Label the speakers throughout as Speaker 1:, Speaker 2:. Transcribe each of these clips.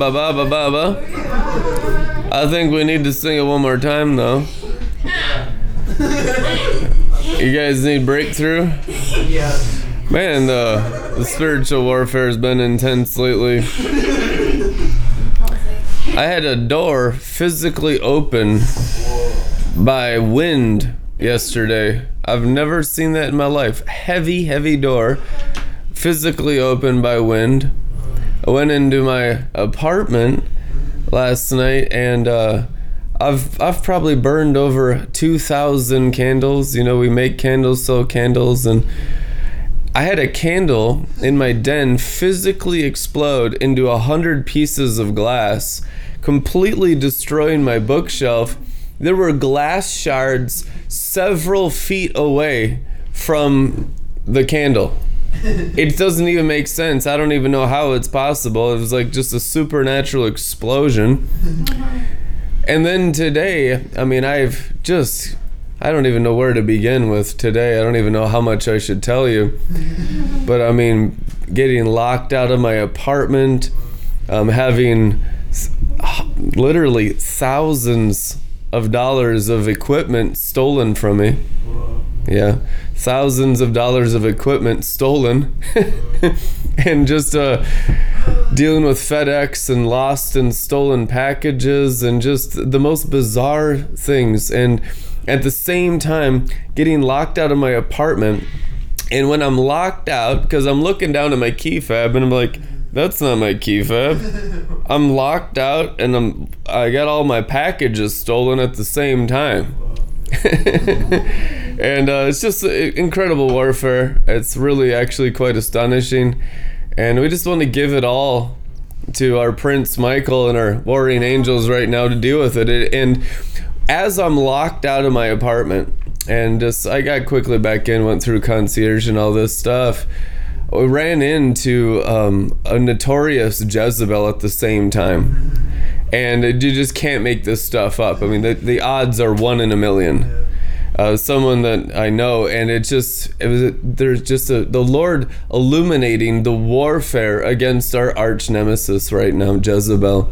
Speaker 1: Shabba ba ba ba. I think we need to sing it one more time though. You guys need breakthrough?
Speaker 2: Yes.
Speaker 1: Man, the, the spiritual warfare has been intense lately. I had a door physically open by wind yesterday. I've never seen that in my life. Heavy, heavy door, physically open by wind. I went into my apartment last night and uh, I've I've probably burned over 2,000 candles. You know, we make candles, sell candles, and I had a candle in my den physically explode into a hundred pieces of glass, completely destroying my bookshelf. There were glass shards several feet away from the candle. It doesn't even make sense. I don't even know how it's possible. It was like just a supernatural explosion. And then today, I mean, I've just, I don't even know where to begin with today. I don't even know how much I should tell you. But I mean, getting locked out of my apartment, um, having literally thousands of dollars of equipment stolen from me. Yeah, thousands of dollars of equipment stolen, and just uh, dealing with FedEx and lost and stolen packages and just the most bizarre things. And at the same time, getting locked out of my apartment. And when I'm locked out, because I'm looking down at my key fob and I'm like, that's not my key fob. I'm locked out and I'm I got all my packages stolen at the same time. and uh, it's just uh, incredible warfare. It's really actually quite astonishing, and we just want to give it all to our Prince Michael and our warring angels right now to deal with it. And as I'm locked out of my apartment, and just I got quickly back in, went through concierge and all this stuff. We ran into um, a notorious Jezebel at the same time and you just can't make this stuff up. I mean, the, the odds are one in a million. uh, someone that I know, and it just it was there's just a, the Lord illuminating the warfare against our arch nemesis right now, Jezebel,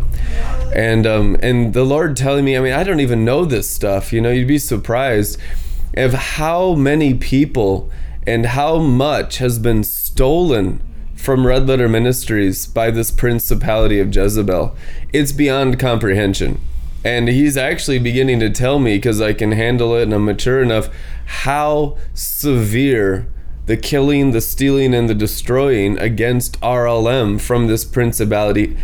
Speaker 1: and um, and the Lord telling me, I mean, I don't even know this stuff. You know, you'd be surprised of how many people and how much has been stolen from Red Letter Ministries by this principality of Jezebel. It's beyond comprehension. And he's actually beginning to tell me, because I can handle it and I'm mature enough, how severe the killing, the stealing, and the destroying against RLM from this principality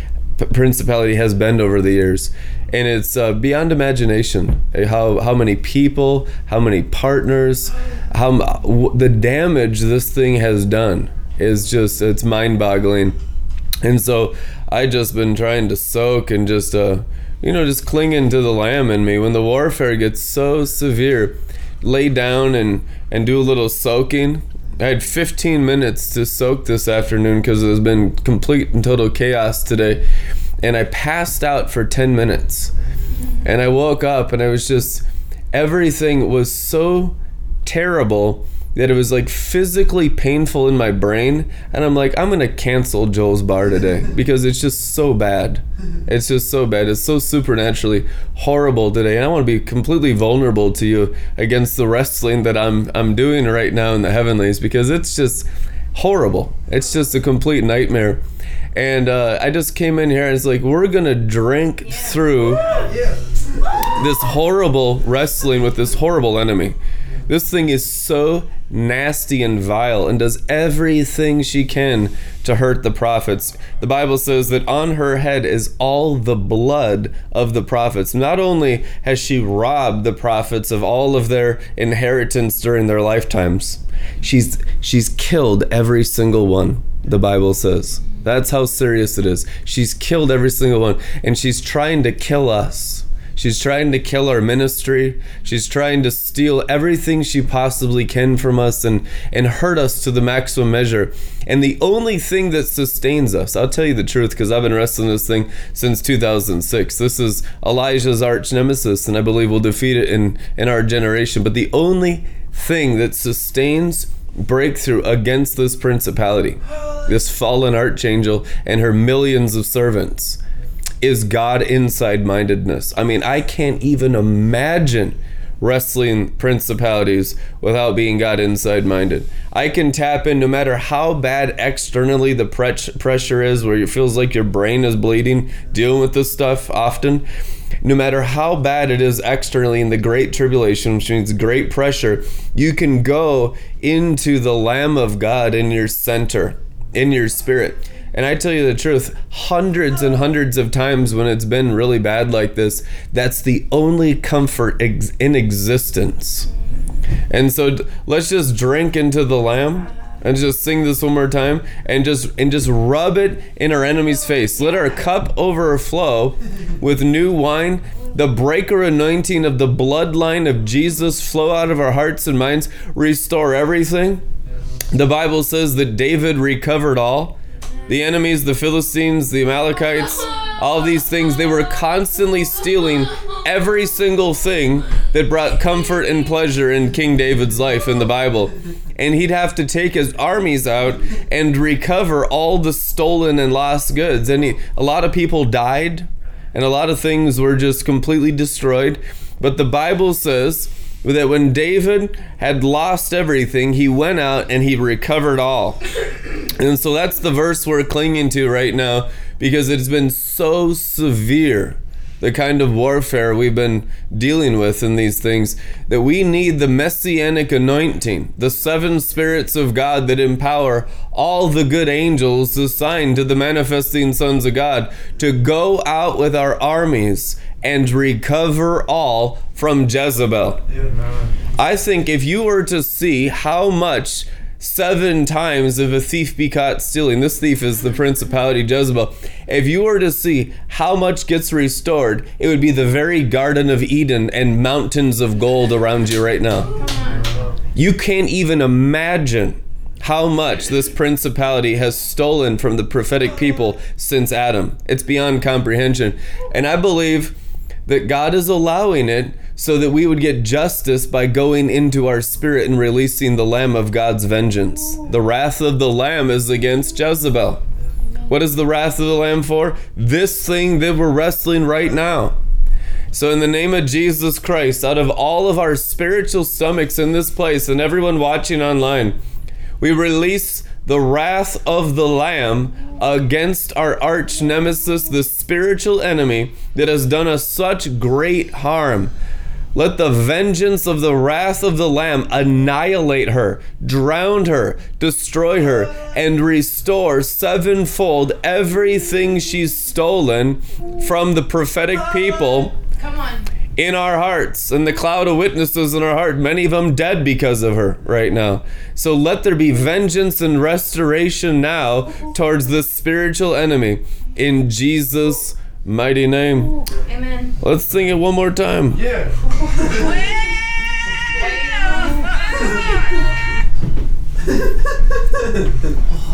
Speaker 1: principality has been over the years and it's uh, beyond imagination how how many people how many partners how the damage this thing has done is just it's mind-boggling and so i just been trying to soak and just uh you know just clinging to the lamb in me when the warfare gets so severe lay down and and do a little soaking I had 15 minutes to soak this afternoon because it has been complete and total chaos today. And I passed out for 10 minutes. And I woke up and I was just, everything was so terrible that it was like physically painful in my brain and i'm like i'm gonna cancel joel's bar today because it's just so bad. It's just so bad. It's so supernaturally horrible today and i want to be completely vulnerable to you against the wrestling that i'm i'm doing right now in the heavenlies because it's just horrible. It's just a complete nightmare. And uh, i just came in here and it's like we're gonna drink through this horrible wrestling with this horrible enemy this thing is so nasty and vile and does everything she can to hurt the prophets. The Bible says that on her head is all the blood of the prophets. Not only has she robbed the prophets of all of their inheritance during their lifetimes, she's she's killed every single one. The Bible says. That's how serious it is. She's killed every single one and she's trying to kill us She's trying to kill our ministry. She's trying to steal everything she possibly can from us and, and hurt us to the maximum measure. And the only thing that sustains us, I'll tell you the truth because I've been wrestling this thing since 2006. This is Elijah's arch nemesis, and I believe we'll defeat it in, in our generation. But the only thing that sustains breakthrough against this principality, this fallen archangel, and her millions of servants is God inside mindedness. I mean, I can't even imagine wrestling principalities without being God inside minded. I can tap in no matter how bad externally the pre- pressure is, where it feels like your brain is bleeding, dealing with this stuff often. No matter how bad it is externally in the great tribulation, which means great pressure, you can go into the Lamb of God in your center, in your spirit and I tell you the truth, hundreds and hundreds of times when it's been really bad like this, that's the only comfort ex- in existence. And so let's just drink into the lamb and just sing this one more time and just and just rub it in our enemy's face. Let our cup overflow with new wine. The breaker anointing of the bloodline of Jesus flow out of our hearts and minds, restore everything. The Bible says that David recovered all the enemies, the Philistines, the Amalekites, all these things, they were constantly stealing every single thing that brought comfort and pleasure in King David's life in the Bible. And he'd have to take his armies out and recover all the stolen and lost goods. And he, a lot of people died, and a lot of things were just completely destroyed. But the Bible says that when David had lost everything, he went out and he recovered all. And so that's the verse we're clinging to right now because it's been so severe the kind of warfare we've been dealing with in these things that we need the messianic anointing, the seven spirits of God that empower all the good angels assigned to the manifesting sons of God to go out with our armies and recover all from Jezebel. I think if you were to see how much seven times if a thief be caught stealing, this thief is the principality Jezebel. If you were to see how much gets restored, it would be the very Garden of Eden and mountains of gold around you right now. You can't even imagine how much this principality has stolen from the prophetic people since Adam. It's beyond comprehension. And I believe that God is allowing it so that we would get justice by going into our spirit and releasing the Lamb of God's vengeance. The wrath of the Lamb is against Jezebel. What is the wrath of the Lamb for? This thing that we're wrestling right now. So, in the name of Jesus Christ, out of all of our spiritual stomachs in this place and everyone watching online, we release the wrath of the Lamb against our arch nemesis, the spiritual enemy that has done us such great harm. Let the vengeance of the wrath of the Lamb annihilate her, drown her, destroy her, and restore sevenfold everything she's stolen from the prophetic people
Speaker 2: Come on.
Speaker 1: In our hearts and the cloud of witnesses in our heart many of them dead because of her right now so let there be vengeance and restoration now towards the spiritual enemy in jesus mighty name
Speaker 2: Amen.
Speaker 1: let's sing it one more time
Speaker 3: Yeah.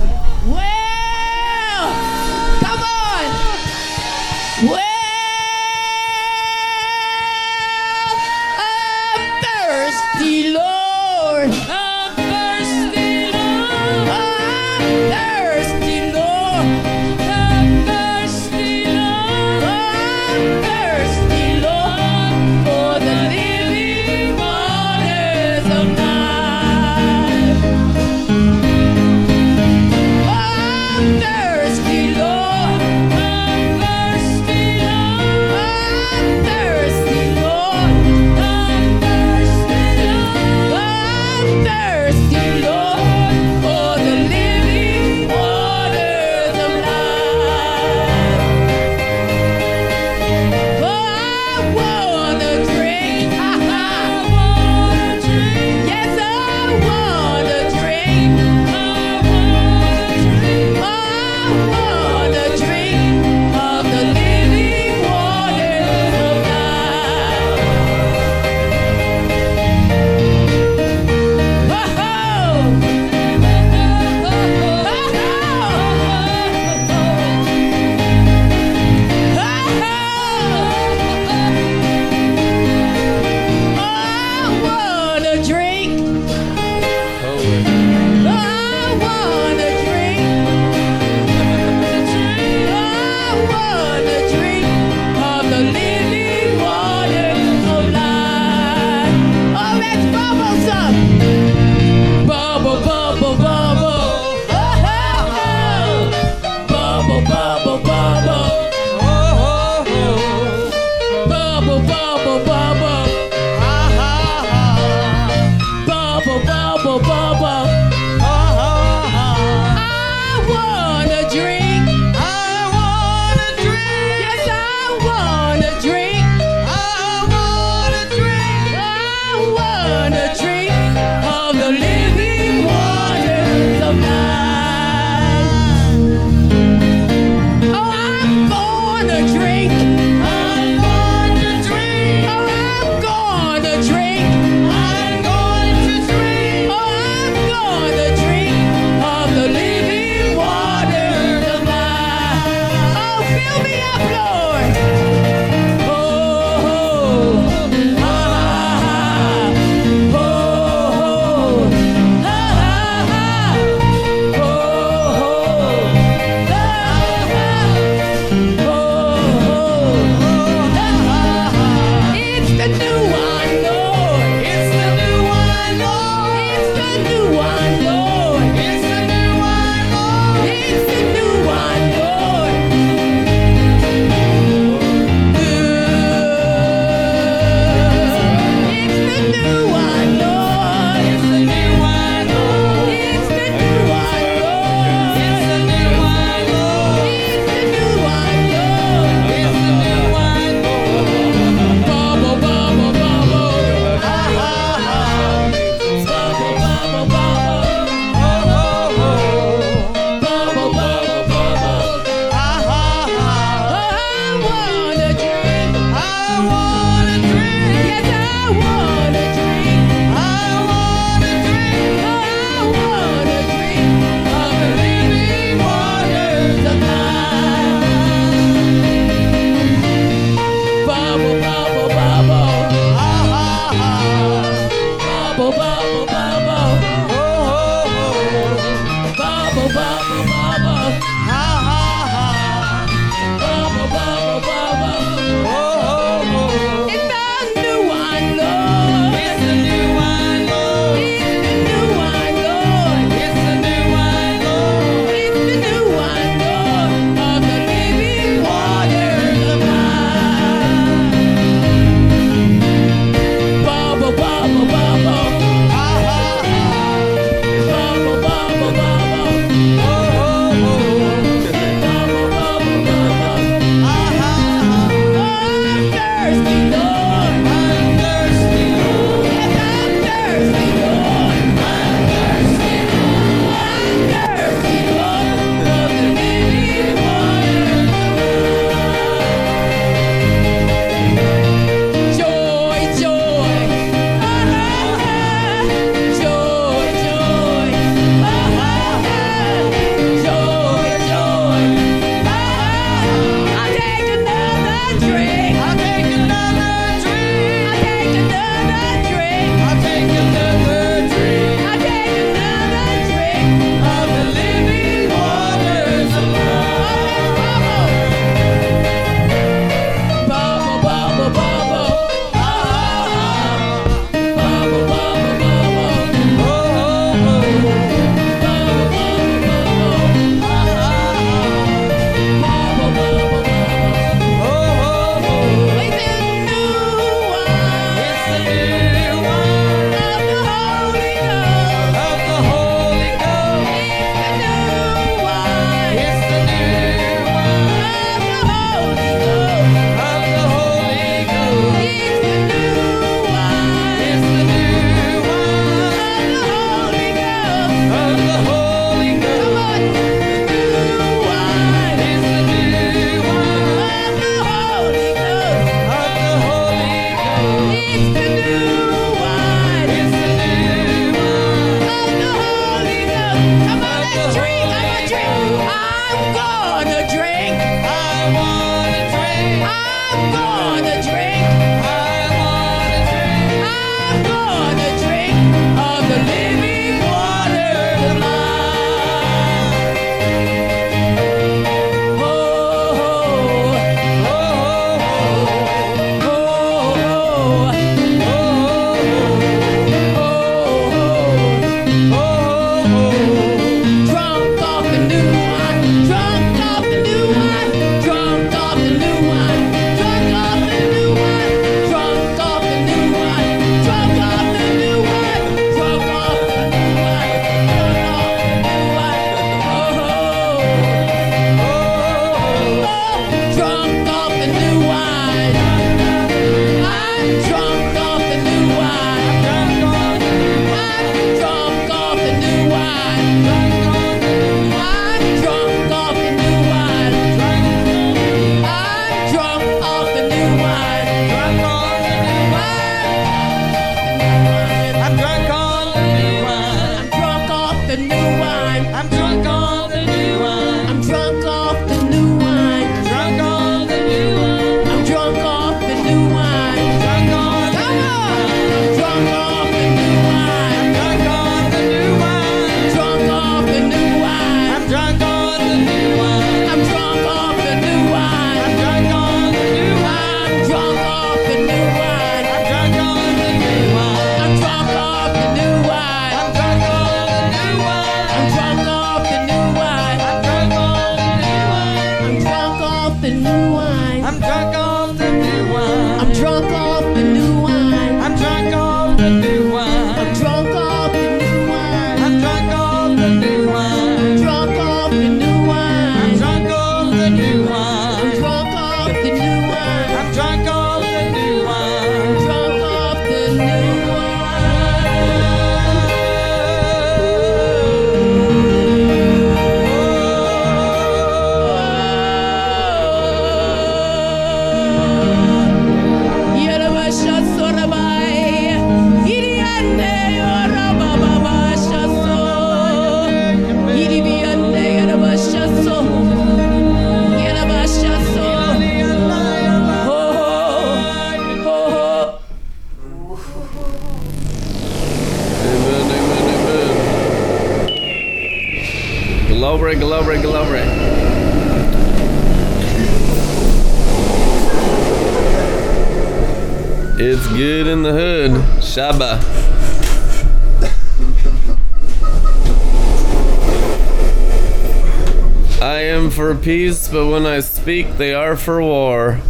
Speaker 1: but when I speak, they are for war.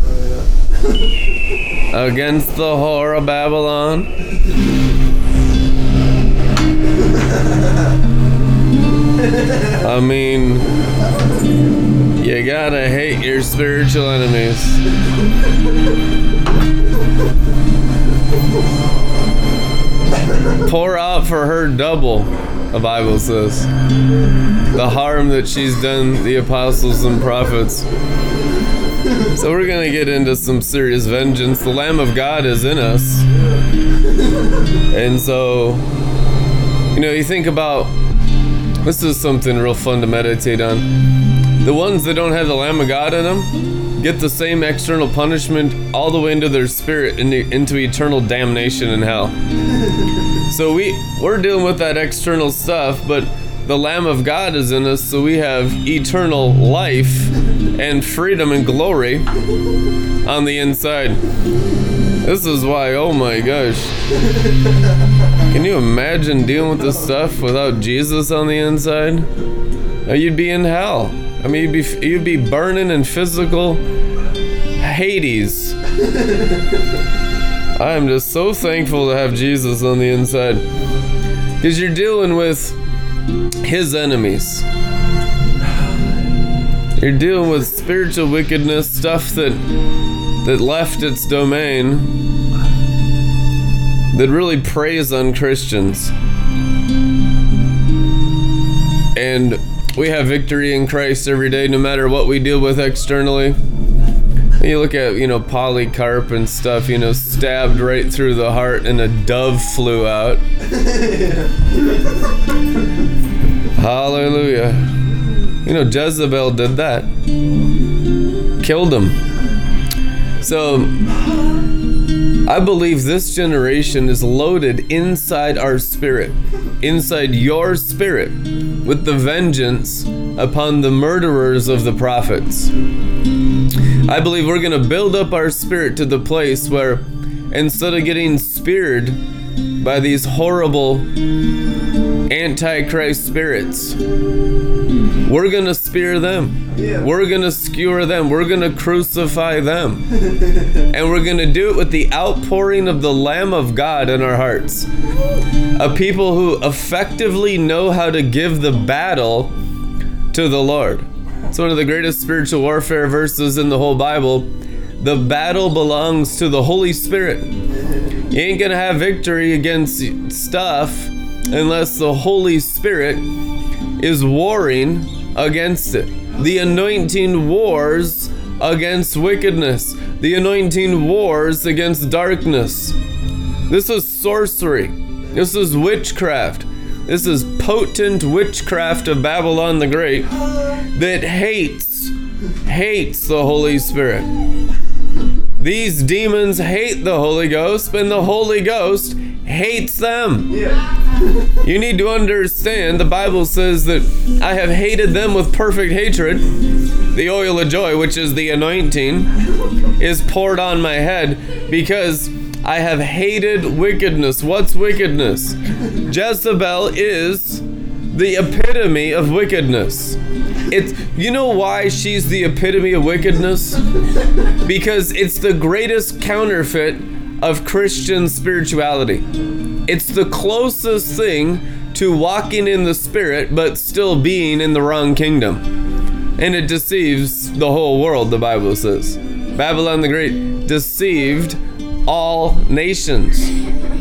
Speaker 1: Against the whore of Babylon. I mean, you gotta hate your spiritual enemies. Pour out for her double, the Bible says. The harm that she's done the apostles and prophets. So we're gonna get into some serious vengeance. The Lamb of God is in us. And so, you know, you think about this is something real fun to meditate on. The ones that don't have the Lamb of God in them get the same external punishment all the way into their spirit into, into eternal damnation in hell. So we we're dealing with that external stuff, but the Lamb of God is in us, so we have eternal life and freedom and glory on the inside. This is why, oh my gosh. Can you imagine dealing with this stuff without Jesus on the inside? You'd be in hell. I mean, you'd be you'd be burning in physical Hades. I am just so thankful to have Jesus on the inside, because you're dealing with His enemies. You're dealing with spiritual wickedness, stuff that that left its domain, that really preys on Christians. And we have victory in Christ every day, no matter what we deal with externally. You look at, you know, Polycarp and stuff, you know, stabbed right through the heart and a dove flew out. Hallelujah. You know, Jezebel did that. Killed him. So, I believe this generation is loaded inside our spirit, inside your spirit, with the vengeance upon the murderers of the prophets. I believe we're going to build up our spirit to the place where instead of getting speared by these horrible antichrist spirits, we're going to spear them. We're going to skewer them. We're going to crucify them. and we're going to do it with the outpouring of the Lamb of God in our hearts. A people who effectively know how to give the battle to the Lord. It's one of the greatest spiritual warfare verses in the whole Bible. The battle belongs to the Holy Spirit. You ain't gonna have victory against stuff unless the Holy Spirit is warring against it. The anointing wars against wickedness, the anointing wars against darkness. This is sorcery, this is witchcraft. This is potent witchcraft of Babylon the Great that hates, hates the Holy Spirit. These demons hate the Holy Ghost, and the Holy Ghost hates them. Yeah. You need to understand the Bible says that I have hated them with perfect hatred. The oil of joy, which is the anointing, is poured on my head because I have hated wickedness. What's wickedness? Jezebel is the epitome of wickedness. It's you know why she's the epitome of wickedness? Because it's the greatest counterfeit of Christian spirituality. It's the closest thing to walking in the spirit but still being in the wrong kingdom. And it deceives the whole world, the Bible says. Babylon the Great deceived all nations.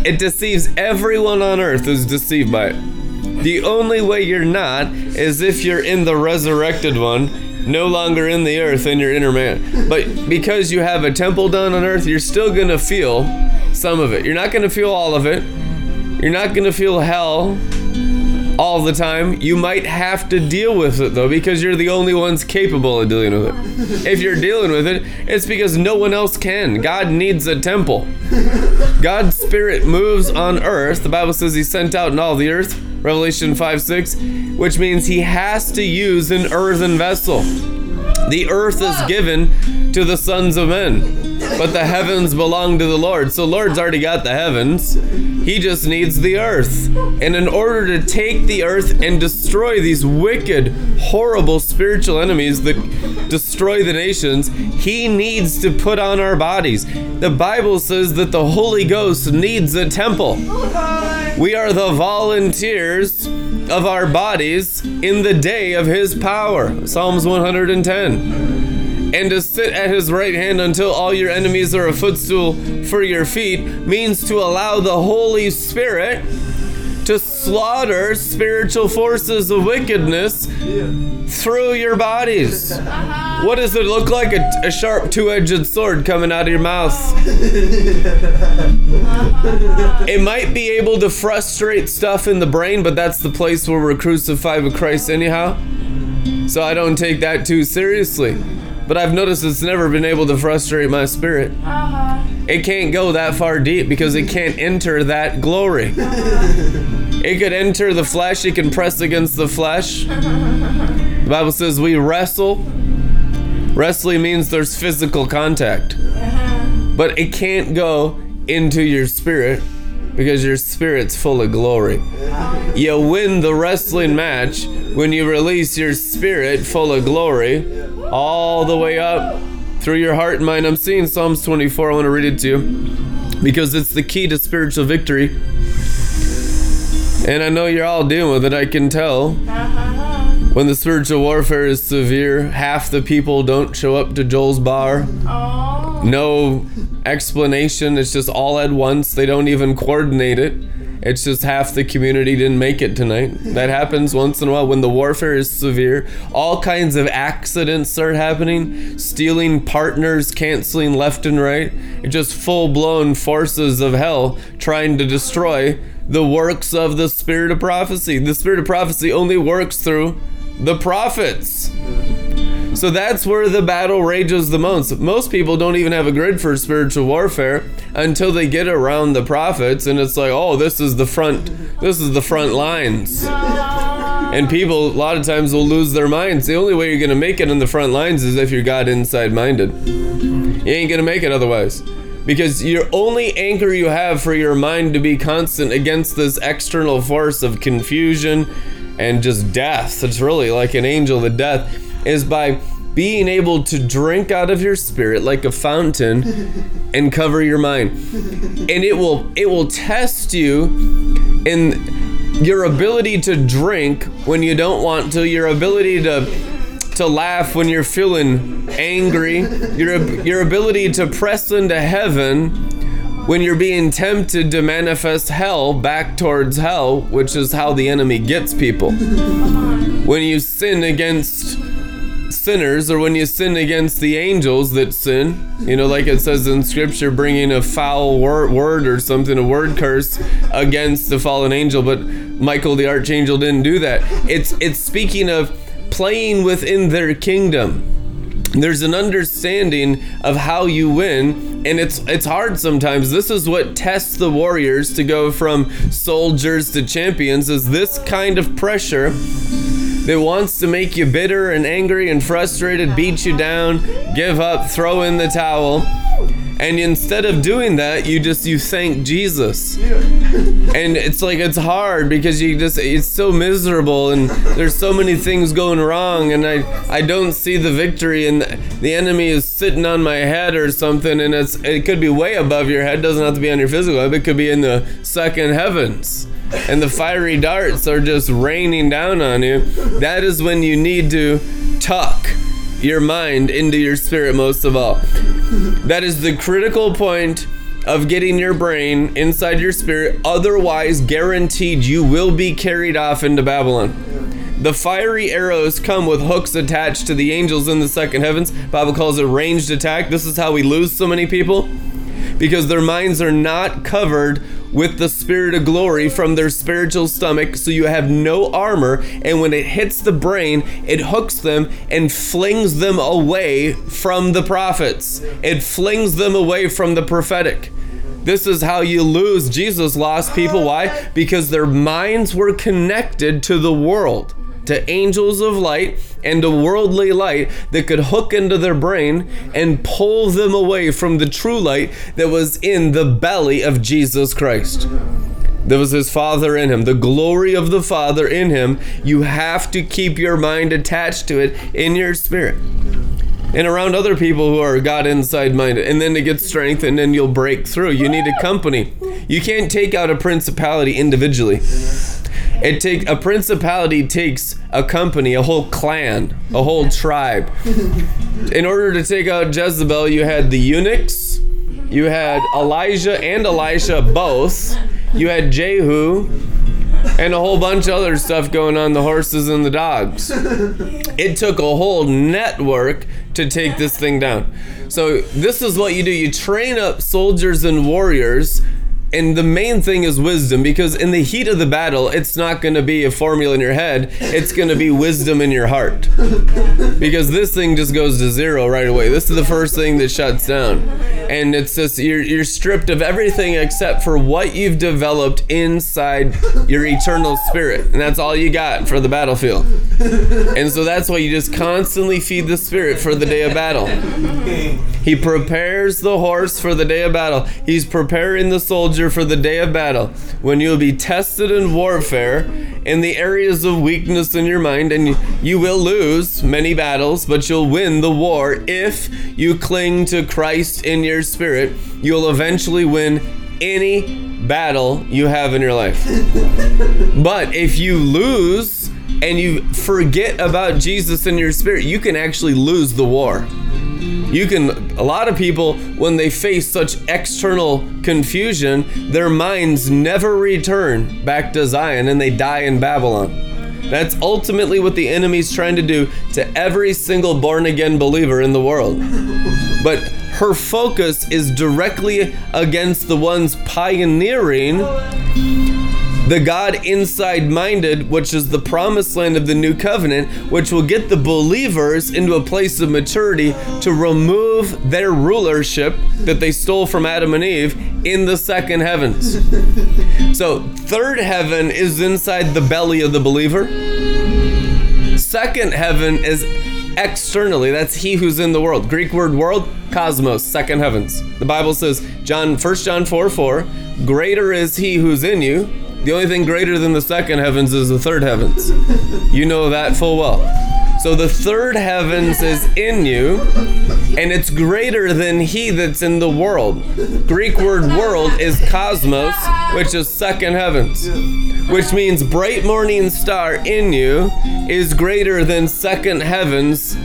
Speaker 1: It deceives everyone on earth is deceived by it. The only way you're not is if you're in the resurrected one, no longer in the earth in your inner man. But because you have a temple done on earth, you're still gonna feel some of it. You're not gonna feel all of it. You're not gonna feel hell all the time. You might have to deal with it though, because you're the only ones capable of dealing with it. If you're dealing with it, it's because no one else can. God needs a temple. God's spirit moves on earth. The Bible says he sent out in all the earth Revelation 5 6, which means he has to use an earthen vessel. The earth is given to the sons of men, but the heavens belong to the Lord. So Lord's already got the heavens. He just needs the earth. And in order to take the earth and destroy these wicked, horrible spiritual enemies that destroy the nations, he needs to put on our bodies. The Bible says that the Holy Ghost needs a temple. We are the volunteers of our bodies in the day of his power. Psalms 110. And to sit at his right hand until all your enemies are a footstool for your feet means to allow the Holy Spirit to slaughter spiritual forces of wickedness through your bodies. What does it look like? A, a sharp two edged sword coming out of your mouth. Uh-huh. It might be able to frustrate stuff in the brain, but that's the place where we're crucified with Christ, anyhow. So I don't take that too seriously. But I've noticed it's never been able to frustrate my spirit. Uh-huh. It can't go that far deep because it can't enter that glory. Uh-huh. It could enter the flesh, it can press against the flesh. The Bible says we wrestle. Wrestling means there's physical contact. Uh-huh. But it can't go into your spirit because your spirit's full of glory. You win the wrestling match when you release your spirit full of glory all the way up through your heart and mind. I'm seeing Psalms 24. I want to read it to you because it's the key to spiritual victory. And I know you're all dealing with it, I can tell. Uh-huh. When the spiritual warfare is severe, half the people don't show up to Joel's bar. Oh. No explanation, it's just all at once. They don't even coordinate it. It's just half the community didn't make it tonight. That happens once in a while when the warfare is severe. All kinds of accidents start happening, stealing partners, canceling left and right. It's just full blown forces of hell trying to destroy the works of the spirit of prophecy. The spirit of prophecy only works through the prophets. So that's where the battle rages the most. Most people don't even have a grid for spiritual warfare until they get around the prophets and it's like, "Oh, this is the front this is the front lines." And people a lot of times will lose their minds. The only way you're going to make it in the front lines is if you're God inside minded. You ain't going to make it otherwise. Because your only anchor you have for your mind to be constant against this external force of confusion and just death, it's really like an angel of death, is by being able to drink out of your spirit like a fountain and cover your mind. And it will it will test you in your ability to drink when you don't want to, your ability to to laugh when you're feeling angry, your your ability to press into heaven when you're being tempted to manifest hell back towards hell, which is how the enemy gets people. When you sin against sinners or when you sin against the angels that sin, you know, like it says in scripture, bringing a foul word, word or something, a word curse against the fallen angel, but Michael the archangel didn't do that. It's it's speaking of playing within their kingdom. There's an understanding of how you win and it's it's hard sometimes. This is what tests the warriors to go from soldiers to champions is this kind of pressure that wants to make you bitter and angry and frustrated beat you down give up throw in the towel. And instead of doing that you just you thank jesus. And it's like it's hard because you just it's so miserable and there's so many things going wrong. And i i don't see the victory and the enemy is sitting on my head or something. And it's it could be way above your head. Doesn't have to be on your physical head it could be in the second heavens and the fiery darts are just raining down on you that is when you need to tuck your mind into your spirit most of all that is the critical point of getting your brain inside your spirit. Otherwise, guaranteed you will be carried off into Babylon. The fiery arrows come with hooks attached to the angels in the second heavens. Bible calls it ranged attack. This is how we lose so many people because their minds are not covered with the spirit of glory from their spiritual stomach, so you have no armor. And when it hits the brain, it hooks them and flings them away from the prophets, it flings them away from the prophetic. This is how you lose. Jesus lost people. Why? Because their minds were connected to the world, to angels of light and to worldly light that could hook into their brain and pull them away from the true light that was in the belly of Jesus Christ. There was his Father in him, the glory of the Father in him. You have to keep your mind attached to it in your spirit and around other people who are God inside minded. And then to get strength, and then you'll break through. You need a company. You can't take out a principality individually. It take a principality takes a company, a whole clan, a whole tribe. In order to take out Jezebel, you had the eunuchs, you had Elijah and Elisha both, you had Jehu, and a whole bunch of other stuff going on the horses and the dogs. It took a whole network to take this thing down. So, this is what you do you train up soldiers and warriors. And the main thing is wisdom because in the heat of the battle, it's not going to be a formula in your head, it's going to be wisdom in your heart. Because this thing just goes to zero right away. This is the first thing that shuts down. And it's just, you're, you're stripped of everything except for what you've developed inside your eternal spirit. And that's all you got for the battlefield. And so that's why you just constantly feed the spirit for the day of battle. He prepares the horse for the day of battle. He's preparing the soldier for the day of battle when you'll be tested in warfare in the areas of weakness in your mind and you will lose many battles, but you'll win the war if you cling to Christ in your spirit. You'll eventually win any battle you have in your life. But if you lose and you forget about Jesus in your spirit, you can actually lose the war. You can, a lot of people, when they face such external confusion, their minds never return back to Zion and they die in Babylon. That's ultimately what the enemy's trying to do to every single born again believer in the world. But her focus is directly against the ones pioneering the God inside minded, which is the promised land of the new covenant, which will get the believers into a place of maturity to remove their rulership that they stole from Adam and Eve in the second heavens. So, third heaven is inside the belly of the believer. Second heaven is externally. That's he who's in the world. Greek word world, cosmos, second heavens. The Bible says, John 1 John 4 4, greater is he who's in you. The only thing greater than the second heavens is the third heavens. You know that full well. So the third heavens is in you, and it's greater than he that's in the world. Greek word world is cosmos, which is second heavens, which means bright morning star in you is greater than second heavens,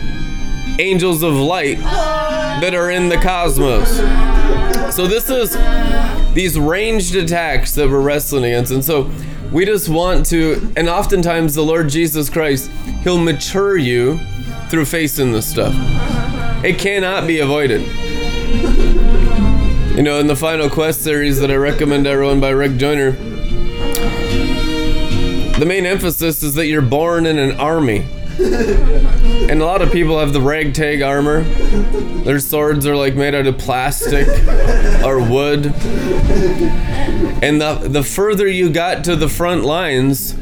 Speaker 1: angels of light that are in the cosmos. So this is these ranged attacks that we're wrestling against. And so we just want to, and oftentimes the Lord Jesus Christ, He'll mature you through facing this stuff. It cannot be avoided. You know, in the Final Quest series that I recommend everyone by Rick Joyner, the main emphasis is that you're born in an army. And a lot of people have the ragtag armor. Their swords are like made out of plastic or wood. And the the further you got to the front lines,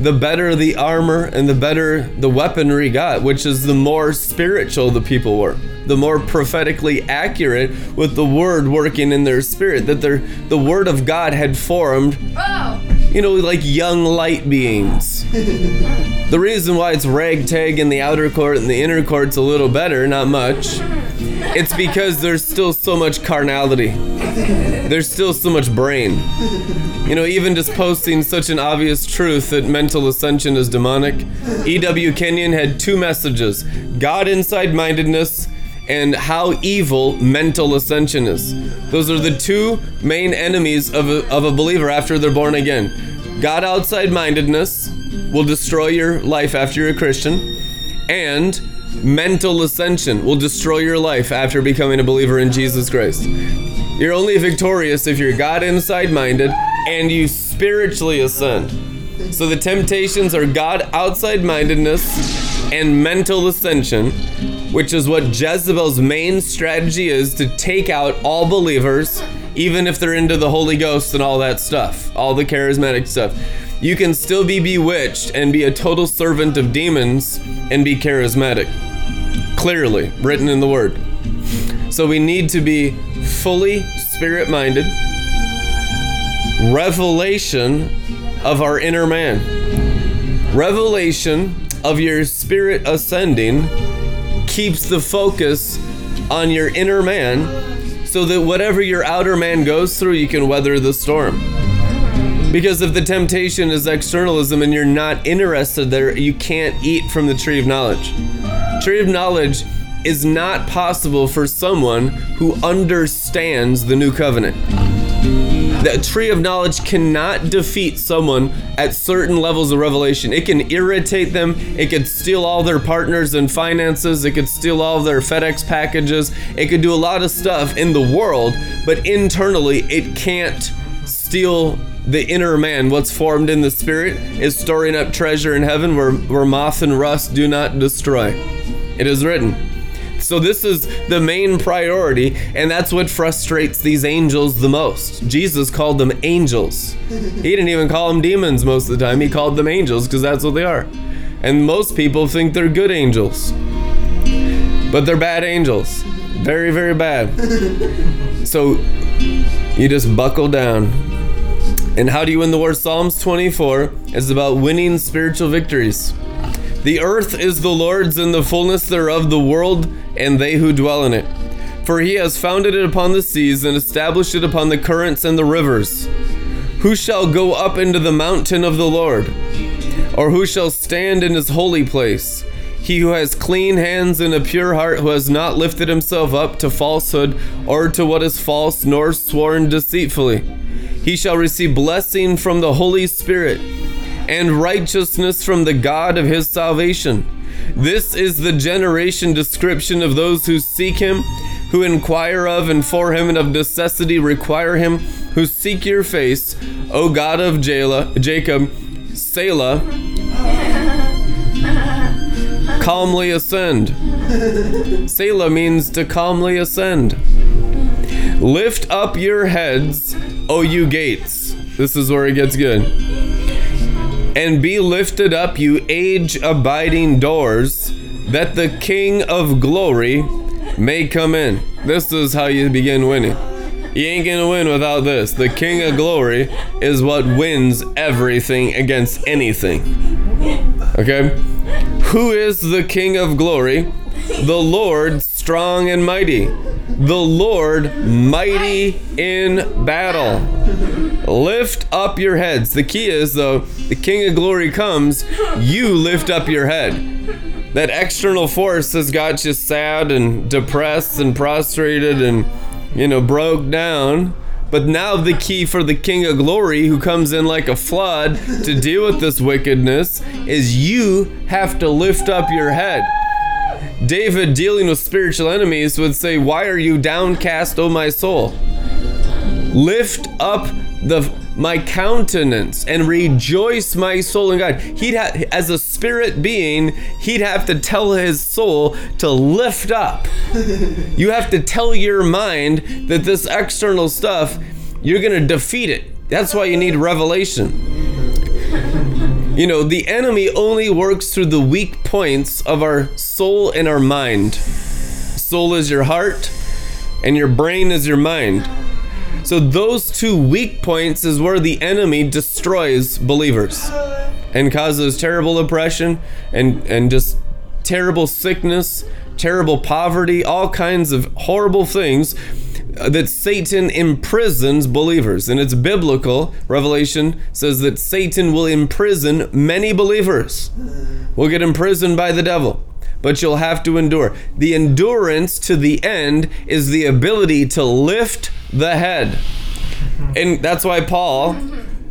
Speaker 1: the better the armor and the better the weaponry got, which is the more spiritual the people were. The more prophetically accurate with the word working in their spirit, that their the word of God had formed oh. You know, like young light beings. the reason why it's ragtag in the outer court and the inner court's a little better, not much, it's because there's still so much carnality. There's still so much brain. You know, even just posting such an obvious truth that mental ascension is demonic. E.W. Kenyon had two messages God inside mindedness and how evil mental ascension is. Those are the two main enemies of a, of a believer after they're born again. God outside mindedness will destroy your life after you're a Christian, and mental ascension will destroy your life after becoming a believer in Jesus Christ. You're only victorious if you're God inside minded and you spiritually ascend. So the temptations are God outside mindedness and mental ascension, which is what Jezebel's main strategy is to take out all believers, even if they're into the Holy Ghost and all that stuff, all the charismatic stuff. You can still be bewitched and be a total servant of demons and be charismatic. Clearly written in the Word. So we need to be fully spirit minded, revelation of our inner man, revelation of your spirit ascending keeps the focus on your inner man so that whatever your outer man goes through, you can weather the storm. Because if the temptation is externalism and you're not interested there, you can't eat from the tree of knowledge. Tree of knowledge is not possible for someone who understands the new covenant. The tree of knowledge cannot defeat someone at certain levels of revelation. It can irritate them. It could steal all their partners and finances. It could steal all their FedEx packages. It could do a lot of stuff in the world, but internally, it can't steal the inner man. What's formed in the spirit is storing up treasure in heaven where, where moth and rust do not destroy. It is written. So, this is the main priority, and that's what frustrates these angels the most. Jesus called them angels. He didn't even call them demons most of the time, he called them angels because that's what they are. And most people think they're good angels, but they're bad angels. Very, very bad. So, you just buckle down. And how do you win the war? Psalms 24 is about winning spiritual victories. The earth is the Lord's and the fullness thereof, the world and they who dwell in it. For he has founded it upon the seas and established it upon the currents and the rivers. Who shall go up into the mountain of the Lord? Or who shall stand in his holy place? He who has clean hands and a pure heart, who has not lifted himself up to falsehood or to what is false, nor sworn deceitfully. He shall receive blessing from the Holy Spirit and righteousness from the God of his salvation. This is the generation description of those who seek him, who inquire of and for him, and of necessity require him, who seek your face, O God of Jala, Jacob, Selah. calmly ascend. Selah means to calmly ascend. Lift up your heads, O you gates. This is where it gets good and be lifted up, you age abiding doors, that the King of glory may come in. This is how you begin winning. You ain't gonna win without this. The King of glory is what wins everything against anything. Okay? Who is the King of glory? The Lord strong and mighty. The Lord mighty in battle. Lift up your heads. The key is, though, the King of Glory comes, you lift up your head. That external force has got you sad and depressed and prostrated and, you know, broke down. But now the key for the King of Glory, who comes in like a flood to deal with this wickedness, is you have to lift up your head. David, dealing with spiritual enemies, would say, Why are you downcast, O my soul? Lift up the my countenance and rejoice my soul in God. He'd have as a spirit being, he'd have to tell his soul to lift up. you have to tell your mind that this external stuff, you're gonna defeat it. That's why you need revelation. You know, the enemy only works through the weak points of our soul and our mind. Soul is your heart, and your brain is your mind. So, those two weak points is where the enemy destroys believers and causes terrible oppression and, and just terrible sickness, terrible poverty, all kinds of horrible things that Satan imprisons believers. And it's biblical. Revelation says that Satan will imprison many believers, will get imprisoned by the devil. But you'll have to endure. The endurance to the end is the ability to lift the head. And that's why Paul,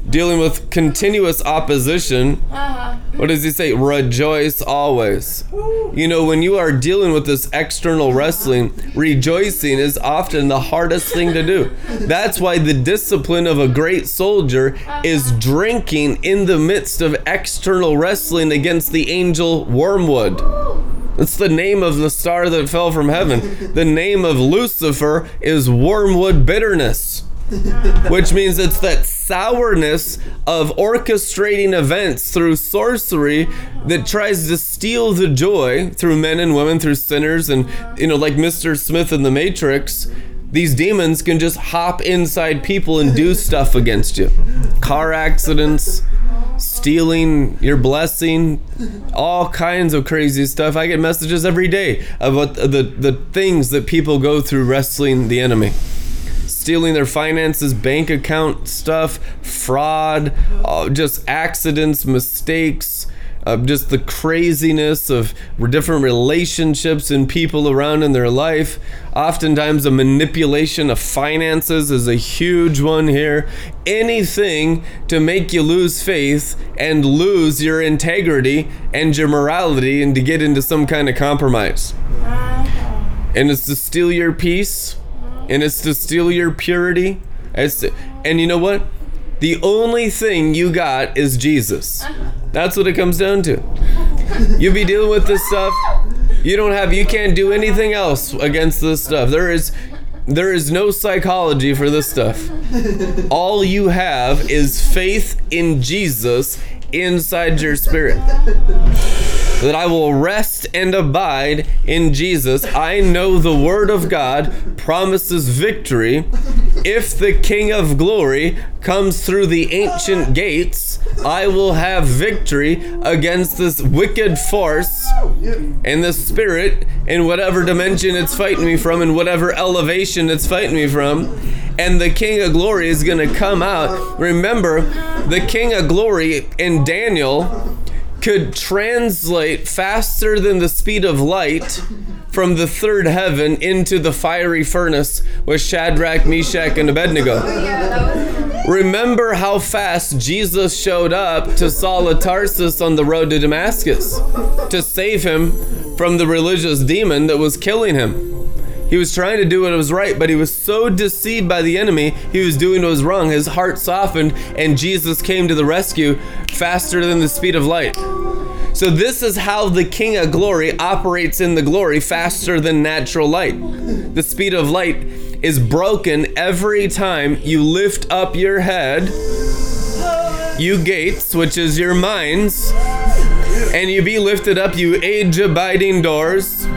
Speaker 1: dealing with continuous opposition, uh-huh. what does he say? Rejoice always. You know, when you are dealing with this external wrestling, rejoicing is often the hardest thing to do. That's why the discipline of a great soldier uh-huh. is drinking in the midst of external wrestling against the angel Wormwood. It's the name of the star that fell from heaven. The name of Lucifer is wormwood bitterness. which means it's that sourness of orchestrating events through sorcery that tries to steal the joy through men and women, through sinners, and you know, like Mr. Smith in the Matrix. These demons can just hop inside people and do stuff against you. Car accidents, stealing your blessing, all kinds of crazy stuff. I get messages every day about the, the things that people go through wrestling the enemy. Stealing their finances, bank account stuff, fraud, uh, just accidents, mistakes, uh, just the craziness of different relationships and people around in their life. Oftentimes, the manipulation of finances is a huge one here. Anything to make you lose faith and lose your integrity and your morality and to get into some kind of compromise. And it's to steal your peace and it's to steal your purity. It's to- and you know what? The only thing you got is Jesus. That's what it comes down to. You be dealing with this stuff. You don't have you can't do anything else against this stuff. There is there is no psychology for this stuff. All you have is faith in Jesus inside your spirit. That I will rest and abide in Jesus. I know the word of God promises victory if the King of glory comes through the ancient gates, I will have victory against this wicked force and this spirit in whatever dimension it's fighting me from, in whatever elevation it's fighting me from. And the King of glory is going to come out. Remember, the King of glory in Daniel could translate faster than the speed of light from the third heaven into the fiery furnace with Shadrach, Meshach, and Abednego. Remember how fast Jesus showed up to Saul of Tarsus on the road to Damascus to save him from the religious demon that was killing him. He was trying to do what was right, but he was so deceived by the enemy, he was doing what was wrong. His heart softened, and Jesus came to the rescue faster than the speed of light. So, this is how the King of Glory operates in the glory faster than natural light. The speed of light is broken every time you lift up your head, you gates, which is your minds, and you be lifted up, you age abiding doors.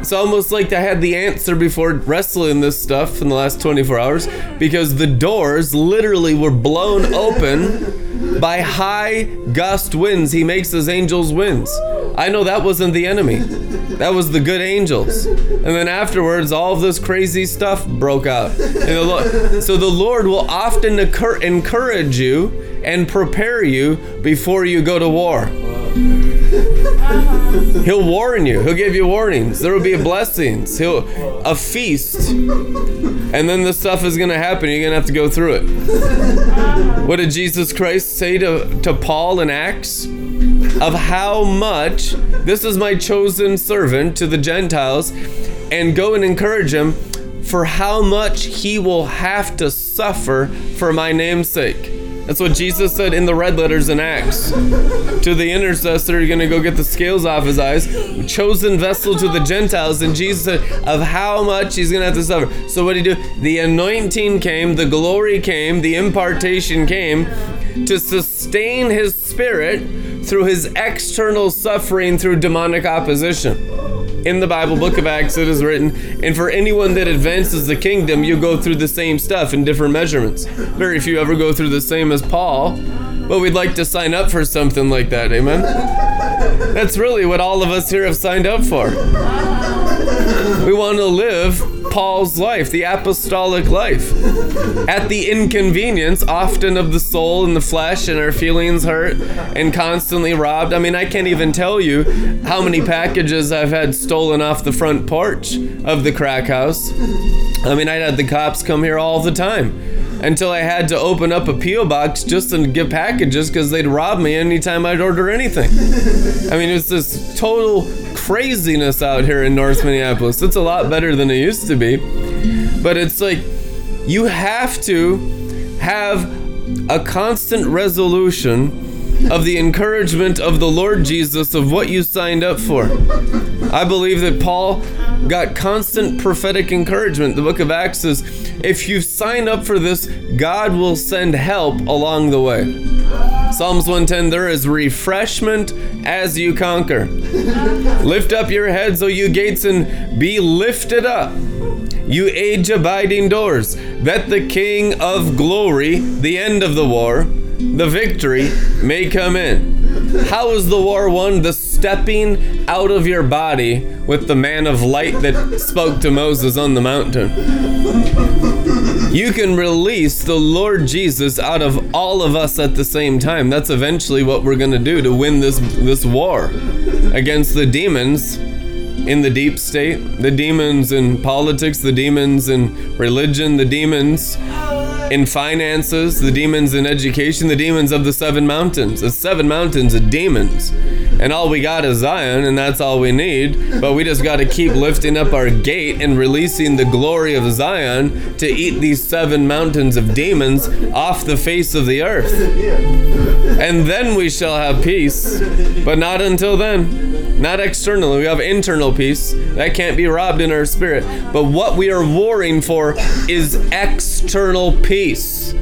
Speaker 1: It's almost like I had the answer before wrestling this stuff in the last 24 hours because the doors literally were blown open by high gust winds. He makes his angels winds. I know that wasn't the enemy. That was the good angels. And then afterwards, all of this crazy stuff broke out. The Lord, so the Lord will often occur, encourage you and prepare you before you go to war. He'll warn you. He'll give you warnings. There will be blessings. He'll a feast, and then the stuff is gonna happen. You're gonna have to go through it. What did Jesus Christ say to to Paul in Acts? Of how much this is my chosen servant to the Gentiles, and go and encourage him for how much he will have to suffer for my name's sake. That's what Jesus said in the red letters in Acts. To the intercessor, you're going to go get the scales off his eyes. Chosen vessel to the Gentiles. And Jesus said, of how much he's going to have to suffer. So what did he do? The anointing came, the glory came, the impartation came to sustain his spirit through his external suffering through demonic opposition. In the Bible, book of Acts, it is written, and for anyone that advances the kingdom, you go through the same stuff in different measurements. Very few ever go through the same as Paul, but we'd like to sign up for something like that, amen? That's really what all of us here have signed up for. We want to live Paul's life, the apostolic life. At the inconvenience, often of the soul and the flesh, and our feelings hurt and constantly robbed. I mean, I can't even tell you how many packages I've had stolen off the front porch of the crack house. I mean, I had the cops come here all the time until I had to open up a P.O. box just to get packages because they'd rob me anytime I'd order anything. I mean, it's this total craziness out here in North Minneapolis. It's a lot better than it used to be. But it's like you have to have a constant resolution of the encouragement of the Lord Jesus of what you signed up for. I believe that Paul got constant prophetic encouragement. The book of Acts says If you sign up for this, God will send help along the way. Psalms 110 There is refreshment as you conquer. Lift up your heads, O you gates, and be lifted up, you age abiding doors, that the King of glory, the end of the war, the victory, may come in. How is the war won? The stepping out of your body with the man of light that spoke to Moses on the mountain. You can release the Lord Jesus out of all of us at the same time. That's eventually what we're going to do to win this this war against the demons in the deep state, the demons in politics, the demons in religion, the demons in finances, the demons in education, the demons of the seven mountains. The seven mountains of demons. And all we got is Zion, and that's all we need. But we just got to keep lifting up our gate and releasing the glory of Zion to eat these seven mountains of demons off the face of the earth. And then we shall have peace. But not until then. Not externally. We have internal peace. That can't be robbed in our spirit. But what we are warring for is external peace.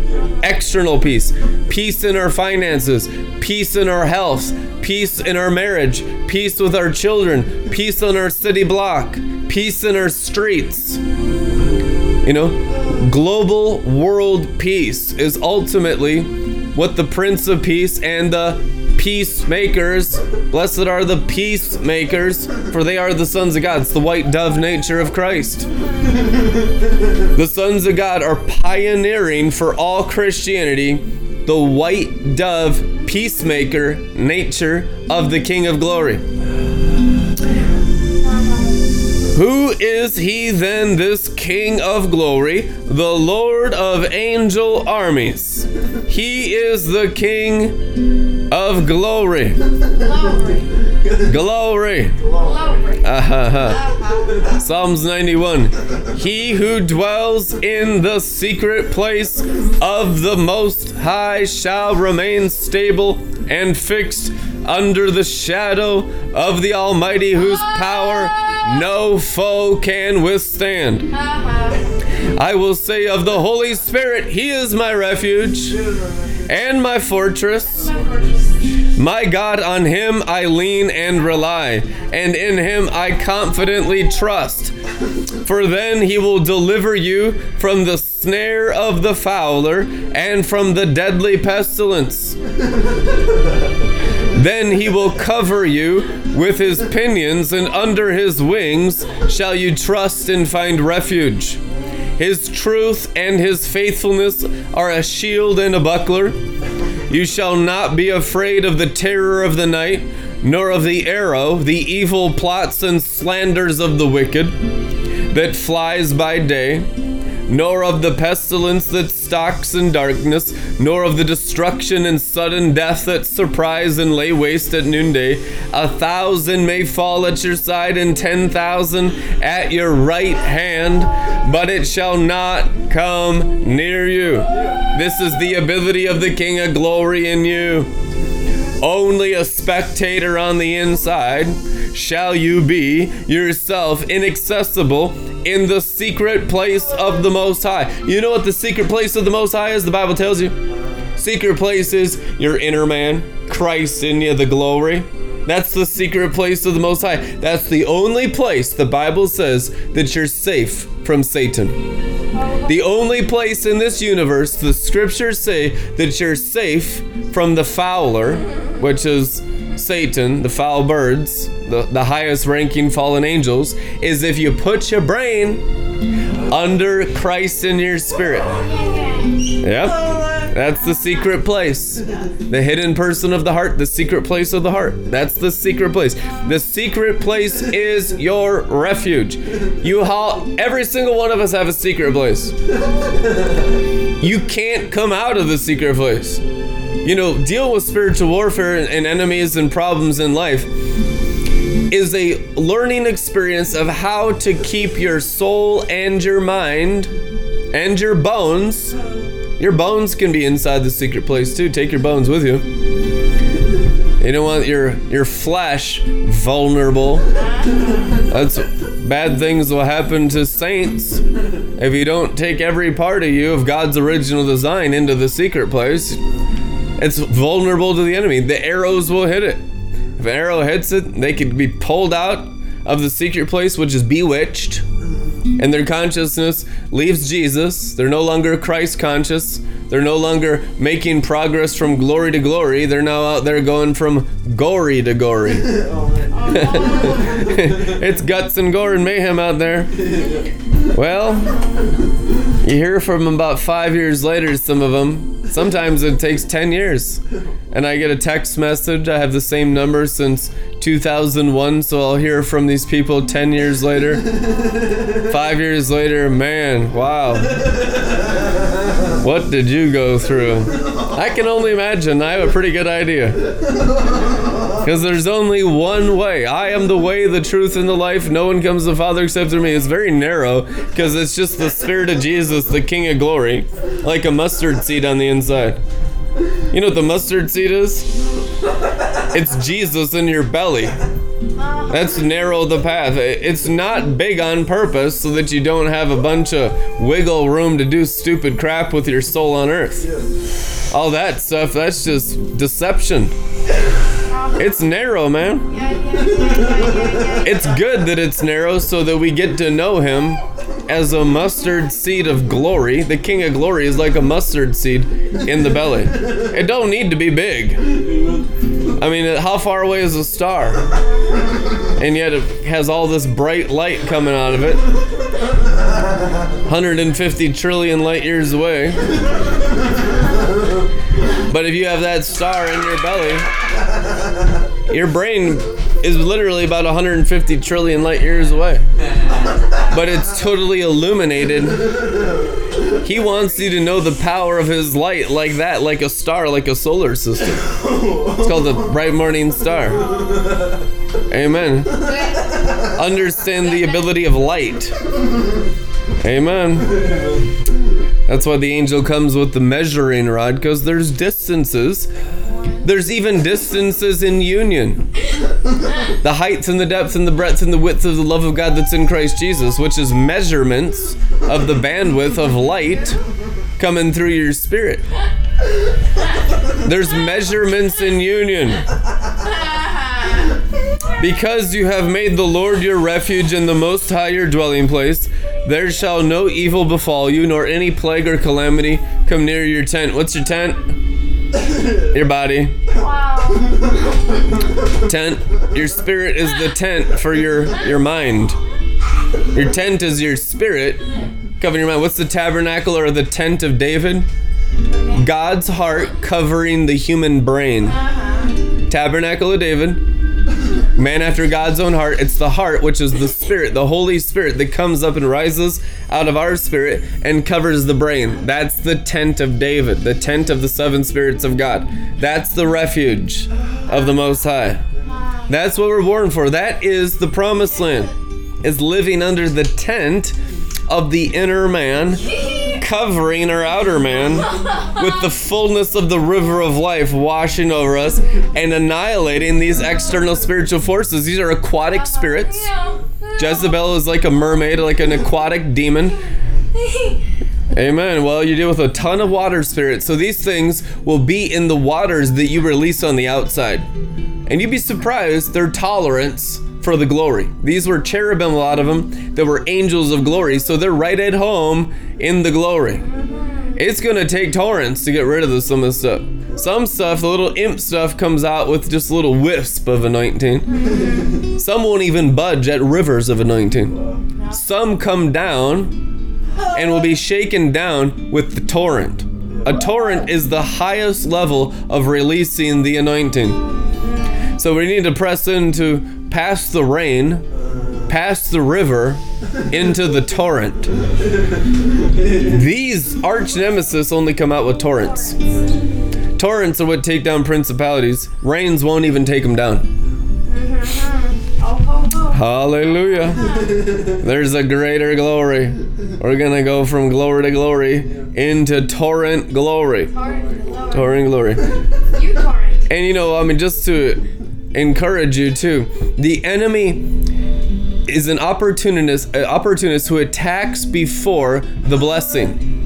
Speaker 1: External peace. Peace in our finances. Peace in our health. Peace in our marriage. Peace with our children. Peace on our city block. Peace in our streets. You know, global world peace is ultimately what the Prince of Peace and the peacemakers, blessed are the peacemakers, for they are the sons of God. It's the white dove nature of Christ. The sons of God are pioneering for all Christianity the white dove peacemaker nature of the King of Glory. Who is he then, this King of glory, the Lord of angel armies? He is the King of glory. Glory. Uh-huh. Psalms 91. He who dwells in the secret place of the Most High shall remain stable and fixed under the shadow of the Almighty, whose power no foe can withstand. I will say of the Holy Spirit, He is my refuge and my fortress. My God, on Him I lean and rely, and in Him I confidently trust. For then He will deliver you from the snare of the fowler and from the deadly pestilence. Then he will cover you with his pinions, and under his wings shall you trust and find refuge. His truth and his faithfulness are a shield and a buckler. You shall not be afraid of the terror of the night, nor of the arrow, the evil plots and slanders of the wicked that flies by day nor of the pestilence that stalks in darkness, nor of the destruction and sudden death that surprise and lay waste at noonday. A thousand may fall at your side, and ten thousand at your right hand, but it shall not come near you. This is the ability of the King of glory in you. Only a spectator on the inside shall you be yourself inaccessible in the secret place of the Most High. You know what the secret place of the Most High is? The Bible tells you. Secret place is your inner man, Christ in you, the glory. That's the secret place of the Most High. That's the only place the Bible says that you're safe from Satan. The only place in this universe the scriptures say that you're safe from the fowler, which is Satan, the foul birds, the, the highest ranking fallen angels, is if you put your brain under Christ in your spirit. Yep. That's the secret place. The hidden person of the heart, the secret place of the heart. That's the secret place. The secret place is your refuge. You all, every single one of us have a secret place. You can't come out of the secret place. You know, deal with spiritual warfare and, and enemies and problems in life is a learning experience of how to keep your soul and your mind and your bones. Your bones can be inside the secret place too. Take your bones with you. You don't want your your flesh vulnerable. That's bad things will happen to saints if you don't take every part of you of God's original design into the secret place. It's vulnerable to the enemy. The arrows will hit it. If an arrow hits it, they could be pulled out of the secret place, which is bewitched, and their consciousness leaves Jesus. They're no longer Christ conscious. They're no longer making progress from glory to glory. They're now out there going from gory to gory. it's guts and gore and mayhem out there. Well, you hear from them about five years later, some of them. Sometimes it takes 10 years. And I get a text message. I have the same number since 2001, so I'll hear from these people 10 years later. Five years later, man, wow. What did you go through? I can only imagine. I have a pretty good idea. Because there's only one way. I am the way, the truth, and the life. No one comes to the Father except through me. It's very narrow because it's just the Spirit of Jesus, the King of glory, like a mustard seed on the inside. You know what the mustard seed is? It's Jesus in your belly. That's narrow the path. It's not big on purpose so that you don't have a bunch of wiggle room to do stupid crap with your soul on earth. All that stuff, that's just deception. It's narrow, man. It's good that it's narrow so that we get to know him as a mustard seed of glory. The king of glory is like a mustard seed in the belly. It don't need to be big. I mean, how far away is a star? And yet it has all this bright light coming out of it. 150 trillion light years away. But if you have that star in your belly, your brain is literally about 150 trillion light years away. But it's totally illuminated. He wants you to know the power of his light like that, like a star, like a solar system. It's called the bright morning star. Amen. Understand the ability of light. Amen. That's why the angel comes with the measuring rod, because there's distances. There's even distances in union. The heights and the depth and the breadth and the width of the love of God that's in Christ Jesus, which is measurements of the bandwidth of light coming through your spirit. There's measurements in union. Because you have made the Lord your refuge and the Most High your dwelling place, there shall no evil befall you, nor any plague or calamity come near your tent. What's your tent? Your body. Wow. Tent. Your spirit is the tent for your your mind. Your tent is your spirit covering your mind. What's the tabernacle or the tent of David? God's heart covering the human brain. Uh-huh. Tabernacle of David. Man after God's own heart. It's the heart, which is the spirit, the Holy Spirit that comes up and rises out of our spirit and covers the brain. That's the tent of David, the tent of the seven spirits of God. That's the refuge of the Most High. That's what we're born for. That is the promised land. Is living under the tent of the inner man, covering our outer man with the fullness of the river of life washing over us and annihilating these external spiritual forces. These are aquatic spirits. Jezebel is like a mermaid, like an aquatic demon. Amen. Well, you deal with a ton of water spirits, so these things will be in the waters that you release on the outside. And you'd be surprised their tolerance for the glory. These were cherubim, a lot of them, that were angels of glory, so they're right at home in the glory. It's gonna take torrents to get rid of this, some of the stuff. Some stuff, the little imp stuff, comes out with just a little wisp of anointing. Some won't even budge at rivers of anointing. Some come down and will be shaken down with the torrent. A torrent is the highest level of releasing the anointing. So we need to press into past the rain, past the river, into the torrent. These arch nemesis only come out with torrents. Torrents are what take down principalities. Rains won't even take them down. Hallelujah. There's a greater glory. We're going to go from glory to glory into torrent glory. Torrent glory.
Speaker 4: You torrent.
Speaker 1: And you know, I mean, just to encourage you too, the enemy is an opportunist, an opportunist who attacks before the blessing.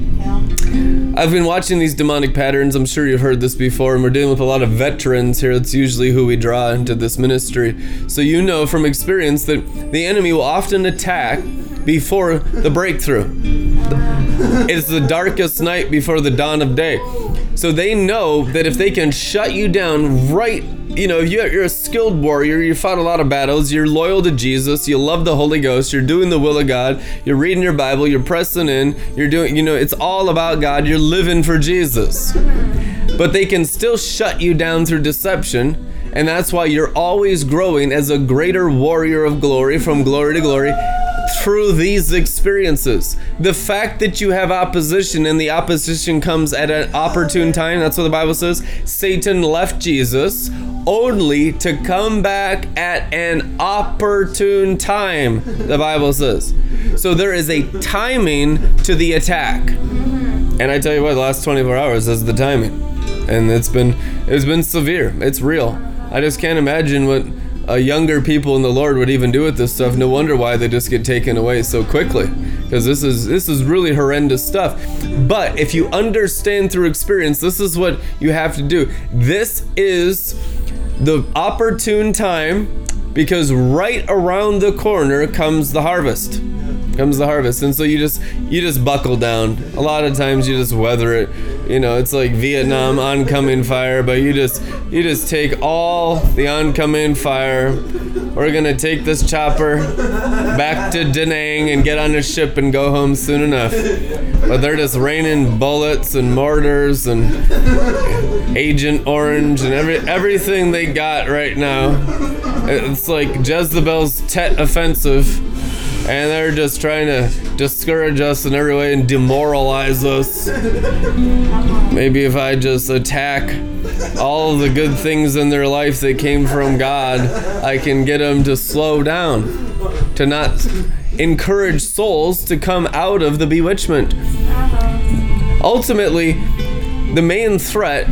Speaker 1: I've been watching these demonic patterns. I'm sure you've heard this before, and we're dealing with a lot of veterans here. That's usually who we draw into this ministry. So you know from experience that the enemy will often attack before the breakthrough. It's the darkest night before the dawn of day. So they know that if they can shut you down right, you know, you're, you're a skilled warrior, you fought a lot of battles, you're loyal to Jesus, you love the Holy Ghost, you're doing the will of God, you're reading your Bible, you're pressing in, you're doing, you know, it's all about God, you're living for Jesus. But they can still shut you down through deception. And that's why you're always growing as a greater warrior of glory from glory to glory through these experiences. The fact that you have opposition and the opposition comes at an opportune time, that's what the Bible says. Satan left Jesus only to come back at an opportune time, the Bible says. So there is a timing to the attack. And I tell you what, the last 24 hours is the timing. And it's been it's been severe. It's real. I just can't imagine what uh, younger people in the Lord would even do with this stuff. No wonder why they just get taken away so quickly, because this is this is really horrendous stuff. But if you understand through experience, this is what you have to do. This is the opportune time, because right around the corner comes the harvest comes the harvest. And so you just you just buckle down. A lot of times you just weather it. You know it's like vietnam oncoming fire but you just you just take all the oncoming fire. We're gonna take this chopper back to da nang and get on a ship and go home soon enough. But they're just raining bullets and mortars and agent orange and every everything they got right now. It's like jezebel's tet offensive and they're just trying to discourage us in every way and demoralize us. Maybe if I just attack all the good things in their life that came from God, I can get them to slow down, to not encourage souls to come out of the bewitchment. Ultimately, the main threat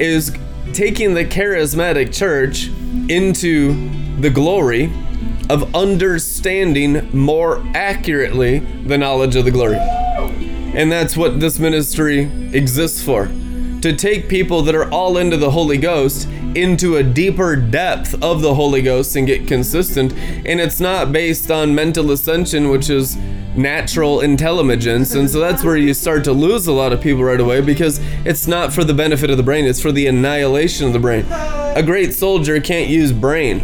Speaker 1: is taking the charismatic church into the glory of understanding more accurately the knowledge of the glory. And that's what this ministry exists for. To take people that are all into the Holy Ghost into a deeper depth of the Holy Ghost and get consistent. And it's not based on mental ascension, which is natural intelligence. And so that's where you start to lose a lot of people right away because it's not for the benefit of the brain, it's for the annihilation of the brain. A great soldier can't use brain.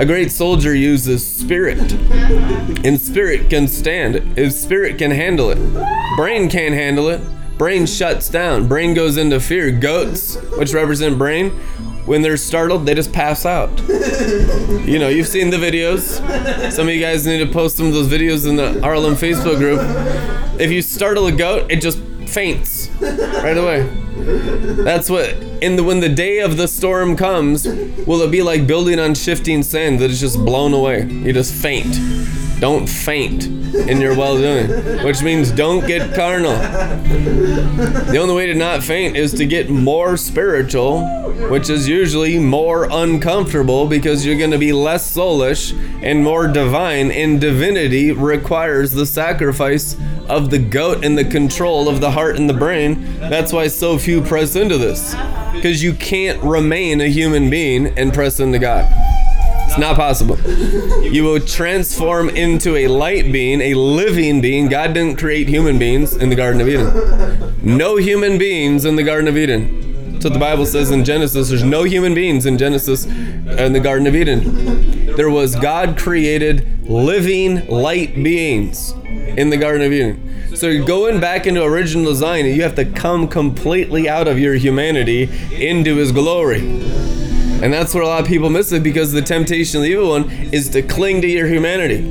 Speaker 1: A great soldier uses spirit. And spirit can stand it. If spirit can handle it. Brain can't handle it. Brain shuts down. Brain goes into fear. Goats, which represent brain, when they're startled, they just pass out. You know, you've seen the videos. Some of you guys need to post some of those videos in the RLM Facebook group. If you startle a goat, it just faints right away. That's what in the when the day of the storm comes, will it be like building on shifting sand that is just blown away? You just faint. Don't faint in your well doing, which means don't get carnal. The only way to not faint is to get more spiritual, which is usually more uncomfortable because you're going to be less soulish and more divine, and divinity requires the sacrifice of the goat and the control of the heart and the brain. That's why so few press into this because you can't remain a human being and press into God. It's not possible. You will transform into a light being, a living being. God didn't create human beings in the Garden of Eden. No human beings in the Garden of Eden. That's what the Bible says in Genesis. There's no human beings in Genesis in the Garden of Eden. There was God created living light beings in the Garden of Eden. So you're going back into original design, you have to come completely out of your humanity into His glory. And that's where a lot of people miss it because the temptation of the evil one is to cling to your humanity.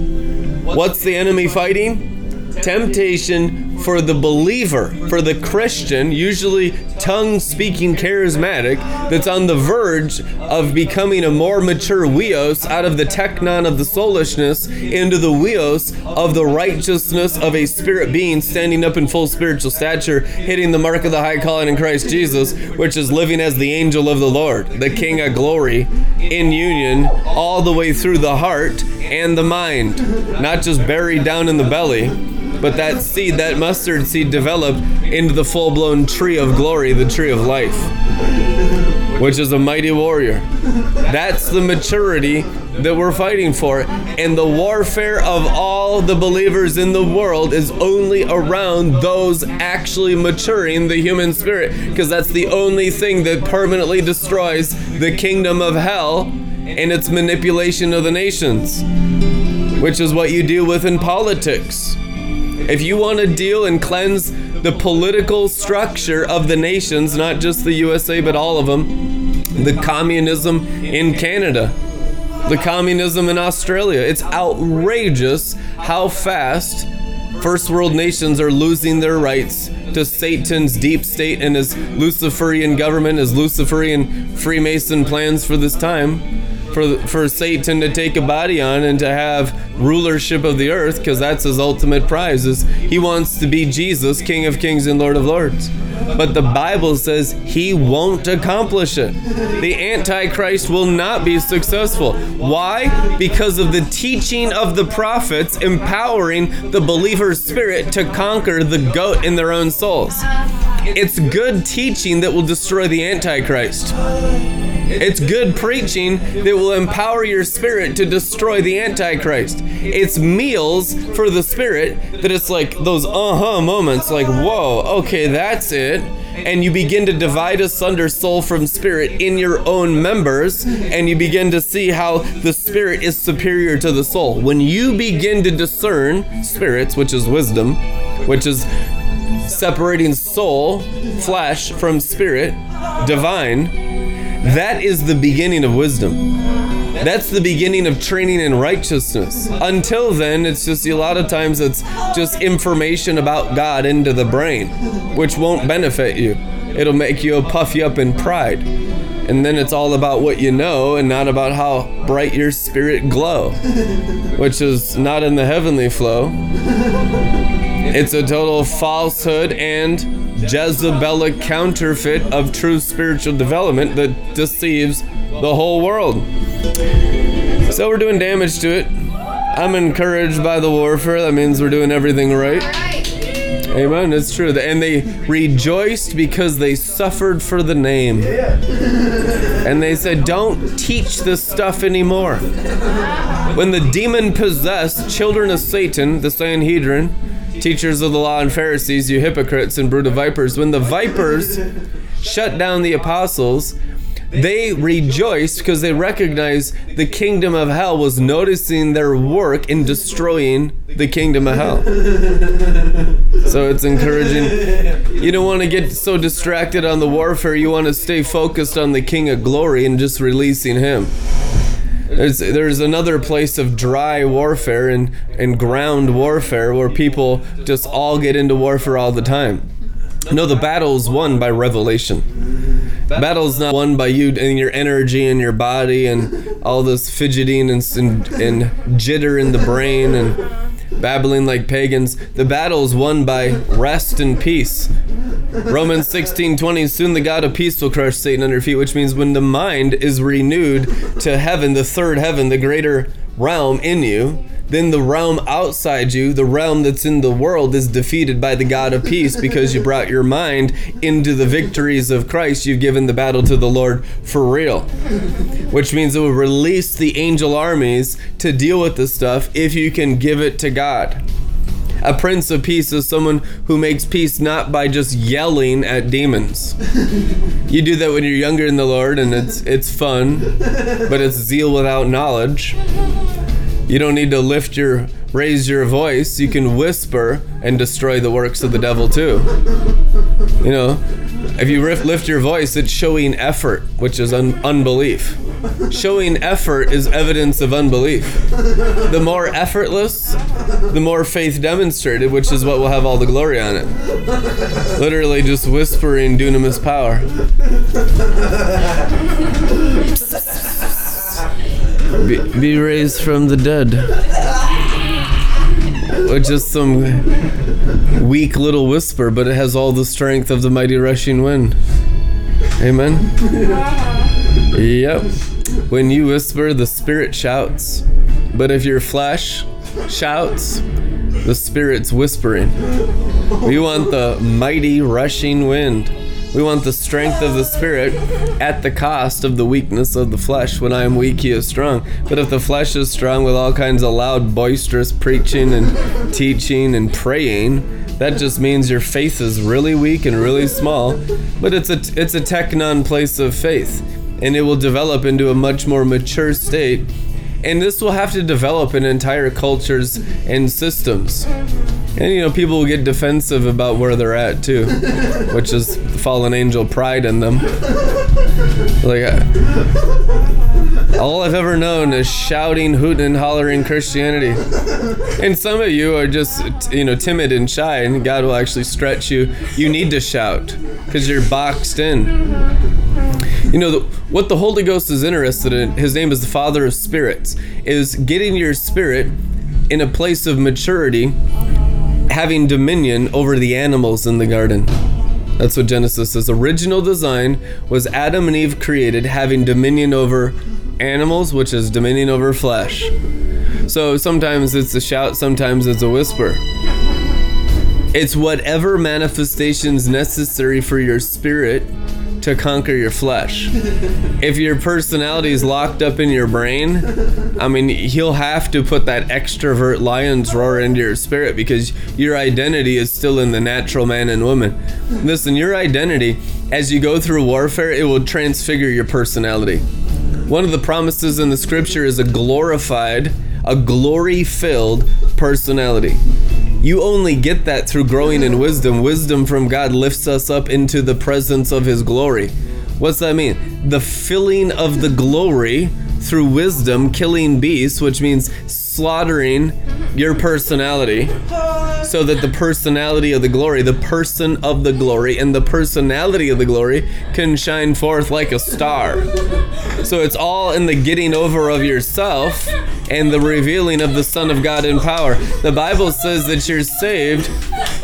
Speaker 1: What's the enemy fighting? Temptation for the believer, for the Christian, usually tongue speaking charismatic, that's on the verge of becoming a more mature huios out of the teknon of the soulishness into the huios of the righteousness of a spirit being standing up in full spiritual stature, hitting the mark of the high calling in Christ Jesus, which is living as the angel of the Lord, the King of glory, in union all the way through the heart and the mind, not just buried down in the belly, but that seed, that mustard seed, developed into the full blown tree of glory, the tree of life, which is a mighty warrior. That's the maturity that we're fighting for. And the warfare of all the believers in the world is only around those actually maturing the human spirit, because that's the only thing that permanently destroys the kingdom of hell and its manipulation of the nations, which is what you deal with in politics. If you want to deal and cleanse the political structure of the nations, not just the USA, but all of them, the communism in Canada, the communism in Australia, it's outrageous how fast first world nations are losing their rights to Satan's deep state and his Luciferian government, his Luciferian Freemason plans for this time for for Satan to take a body on and to have rulership of the earth because that's his ultimate prize is he wants to be Jesus king of kings and lord of lords. But the bible says he won't accomplish it. The antichrist will not be successful. Why? Because of the teaching of the prophets empowering the believer's spirit to conquer the goat in their own souls. It's good teaching that will destroy the antichrist it's good preaching that will empower your spirit to destroy the Antichrist. It's meals for the spirit that it's like those uh huh moments, like, whoa, okay, that's it. And you begin to divide asunder soul from spirit in your own members, and you begin to see how the spirit is superior to the soul. When you begin to discern spirits, which is wisdom, which is separating soul, flesh from spirit, divine, that is the beginning of wisdom. That's the beginning of training in righteousness. Until then, it's just a lot of times it's just information about God into the brain, which won't benefit you. It'll make you puff you up in pride. And then it's all about what you know and not about how bright your spirit glow, which is not in the heavenly flow. It's a total falsehood and Jezebelic counterfeit of true spiritual development that deceives the whole world. So we're doing damage to it. I'm encouraged by the warfare. That means we're doing everything right. Amen. It's true. And they rejoiced because they suffered for the name. And they said, Don't teach this stuff anymore. When the demon possessed children of Satan, the Sanhedrin, teachers of the law and Pharisees, you hypocrites and brood of vipers, when the vipers shut down the apostles, they rejoiced because they recognized the kingdom of hell was noticing their work in destroying the kingdom of hell. So it's encouraging. You don't want to get so distracted on the warfare. You want to stay focused on the King of Glory and just releasing Him. There's, there's another place of dry warfare and, and ground warfare where people just all get into warfare all the time. No, the battle is won by revelation. Battle's not won by you and your energy and your body and all this fidgeting and, and, and jitter in the brain and babbling like pagans. The battle is won by rest and peace. Romans 16 20, soon the God of peace will crush Satan under feet, which means when the mind is renewed to heaven, the third heaven, the greater realm in you, then the realm outside you, the realm that's in the world, is defeated by the God of peace because you brought your mind into the victories of Christ. You've given the battle to the Lord for real. Which means it will release the angel armies to deal with this stuff if you can give it to God. A prince of peace is someone who makes peace not by just yelling at demons. You do that when you're younger in the Lord and it's it's fun, but it's zeal without knowledge. You don't need to lift your raise your voice. You can whisper and destroy the works of the devil too. You know, if you lift your voice, it's showing effort, which is un- unbelief. Showing effort is evidence of unbelief. The more effortless, the more faith demonstrated, which is what will have all the glory on it. Literally just whispering dunamis power. Be, be raised from the dead. Which is some weak little whisper, but it has all the strength of the mighty rushing wind. Amen. Yep. When you whisper, the spirit shouts. But if your flesh shouts, the spirit's whispering. We want the mighty rushing wind. We want the strength of the spirit at the cost of the weakness of the flesh. When I am weak, he is strong. But if the flesh is strong with all kinds of loud, boisterous preaching and teaching and praying, that just means your faith is really weak and really small. But it's a it's a teknon place of faith, and it will develop into a much more mature state. And this will have to develop in entire cultures and systems. And you know, people will get defensive about where they're at too, which is fallen angel pride in them. Like, uh, all I've ever known is shouting, hooting, and hollering Christianity. And some of you are just, you know, timid and shy, and God will actually stretch you. You need to shout because you're boxed in. You know, the, what the Holy Ghost is interested in, his name is the Father of Spirits, is getting your spirit in a place of maturity, having dominion over the animals in the garden. That's what Genesis says. Original design was Adam and Eve created having dominion over animals, which is dominion over flesh. So sometimes it's a shout, sometimes it's a whisper. It's whatever manifestations necessary for your spirit to conquer your flesh. If your personality is locked up in your brain, I mean, he'll have to put that extrovert lion's roar into your spirit because your identity is still in the natural man and woman. Listen, your identity, as you go through warfare, it will transfigure your personality. One of the promises in the scripture is a glorified, a glory filled personality. You only get that through growing in wisdom. Wisdom from God lifts us up into the presence of His glory. What's that mean? The filling of the glory through wisdom, killing beasts, which means slaughtering your personality so that the personality of the glory, the person of the glory, and the personality of the glory can shine forth like a star. So it's all in the getting over of yourself and the revealing of the Son of God in power. The Bible says that you're saved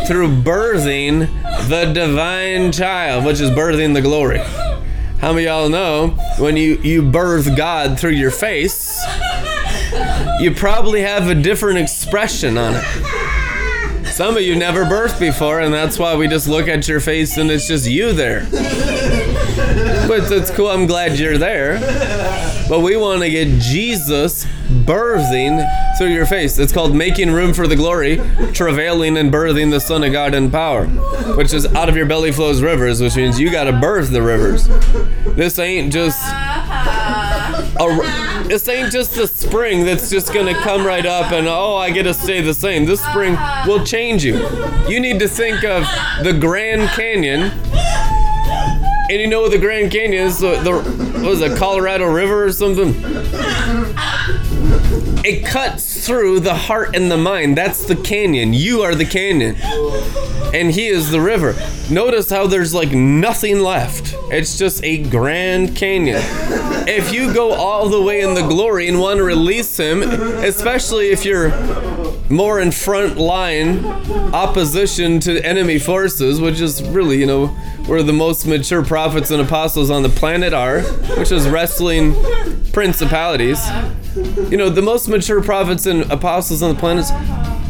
Speaker 1: through birthing the divine child, which is birthing the glory. How many of y'all know when you, you birth God through your face, you probably have a different expression on it. Some of you never birthed before, and that's why we just look at your face and it's just you there. But it's cool, I'm glad you're there. But we want to get Jesus birthing through your face. It's called making room for the glory, travailing and birthing the Son of God in power, which is out of your belly flows rivers, which means you got to birth the rivers. This ain't just a, this ain't just a spring that's just gonna come right up and oh I get to stay the same. This spring will change you. You need to think of the Grand Canyon. And you know what the Grand Canyon is? The, the what was it, Colorado River or something? It cuts through the heart and the mind. That's the canyon. You are the canyon. And he is the river. Notice how there's like nothing left. It's just a grand canyon. If you go all the way in the glory and want to release him, especially if you're more in front line opposition to enemy forces, which is really, you know, where the most mature prophets and apostles on the planet are, which is wrestling principalities. You know, the most mature prophets and apostles on the planet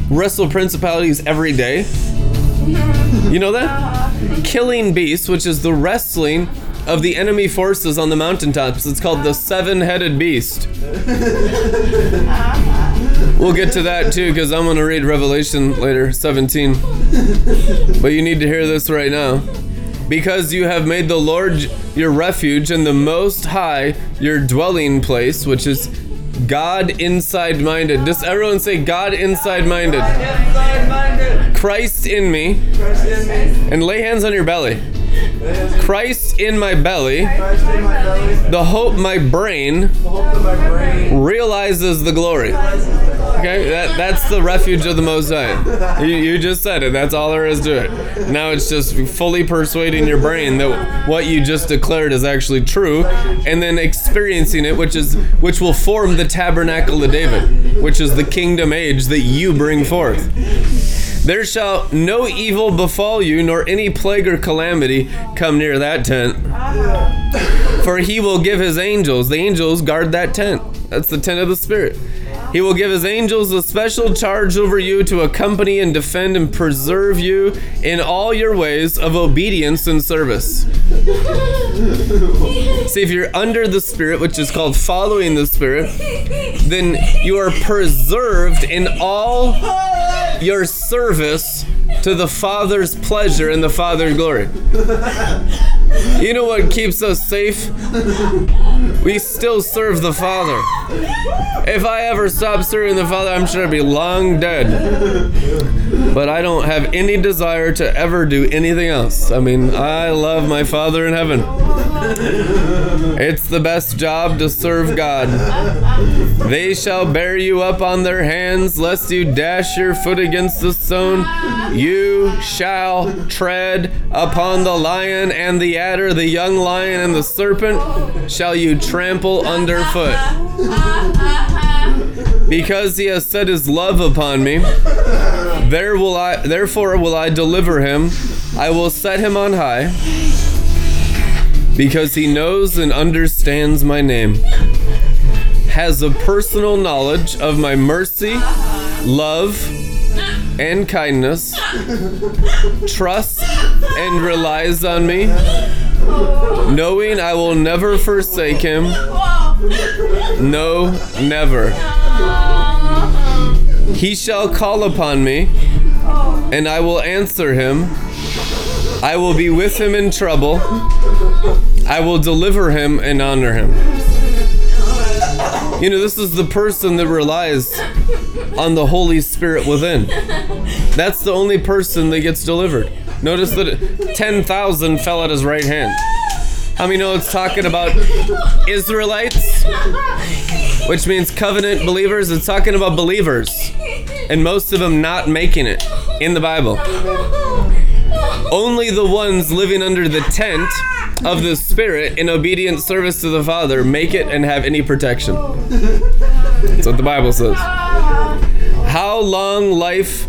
Speaker 1: wrestle principalities every day. You know that? Killing beasts, which is the wrestling of the enemy forces on the mountaintops. It's called the seven headed beast. We'll get to that too, because I'm going to read Revelation later, 17. But you need to hear this right now. Because you have made the Lord your refuge and the Most High your dwelling place, which is God inside minded. Just everyone say God inside minded. Christ in me. And lay hands on your belly. Christ in my belly. The hope my brain realizes the glory. Okay, that, that's the refuge of the Most High. You, you just said it. That's all there is to it. Now it's just fully persuading your brain that what you just declared is actually true, and then experiencing it, which is which will form the tabernacle of David, which is the kingdom age that you bring forth. There shall no evil befall you, nor any plague or calamity come near that tent. Uh-huh. For he will give his angels, the angels guard that tent. That's the tent of the Spirit. He will give his angels a special charge over you to accompany and defend and preserve you in all your ways of obedience and service. See, if you're under the Spirit, which is called following the Spirit, then you are preserved in all your service to the Father's pleasure and the Father's glory. You know what keeps us safe? We still serve the Father. If I ever stop serving the Father, I'm sure I'd be long dead. But I don't have any desire to ever do anything else. I mean, I love my Father in heaven. It's the best job to serve God. They shall bear you up on their hands, lest you dash your foot against the stone. You shall tread upon the lion and the the young lion and the serpent shall you trample underfoot. Because he has set his love upon me, there will I therefore will I deliver him. I will set him on high, because he knows and understands my name. Has a personal knowledge of my mercy, love, and kindness, trusts and relies on me, knowing I will never forsake him. No, never. He shall call upon me, and I will answer him. I will be with him in trouble. I will deliver him and honor him. You know, this is the person that relies on the Holy Spirit within. That's the only person that gets delivered. Notice that 10,000 fell at his right hand. How many know it's talking about Israelites? Which means covenant believers. It's talking about believers. And most of them not making it in the Bible. Only the ones living under the tent of the Spirit in obedient service to the Father make it and have any protection. That's what the Bible says. How long life,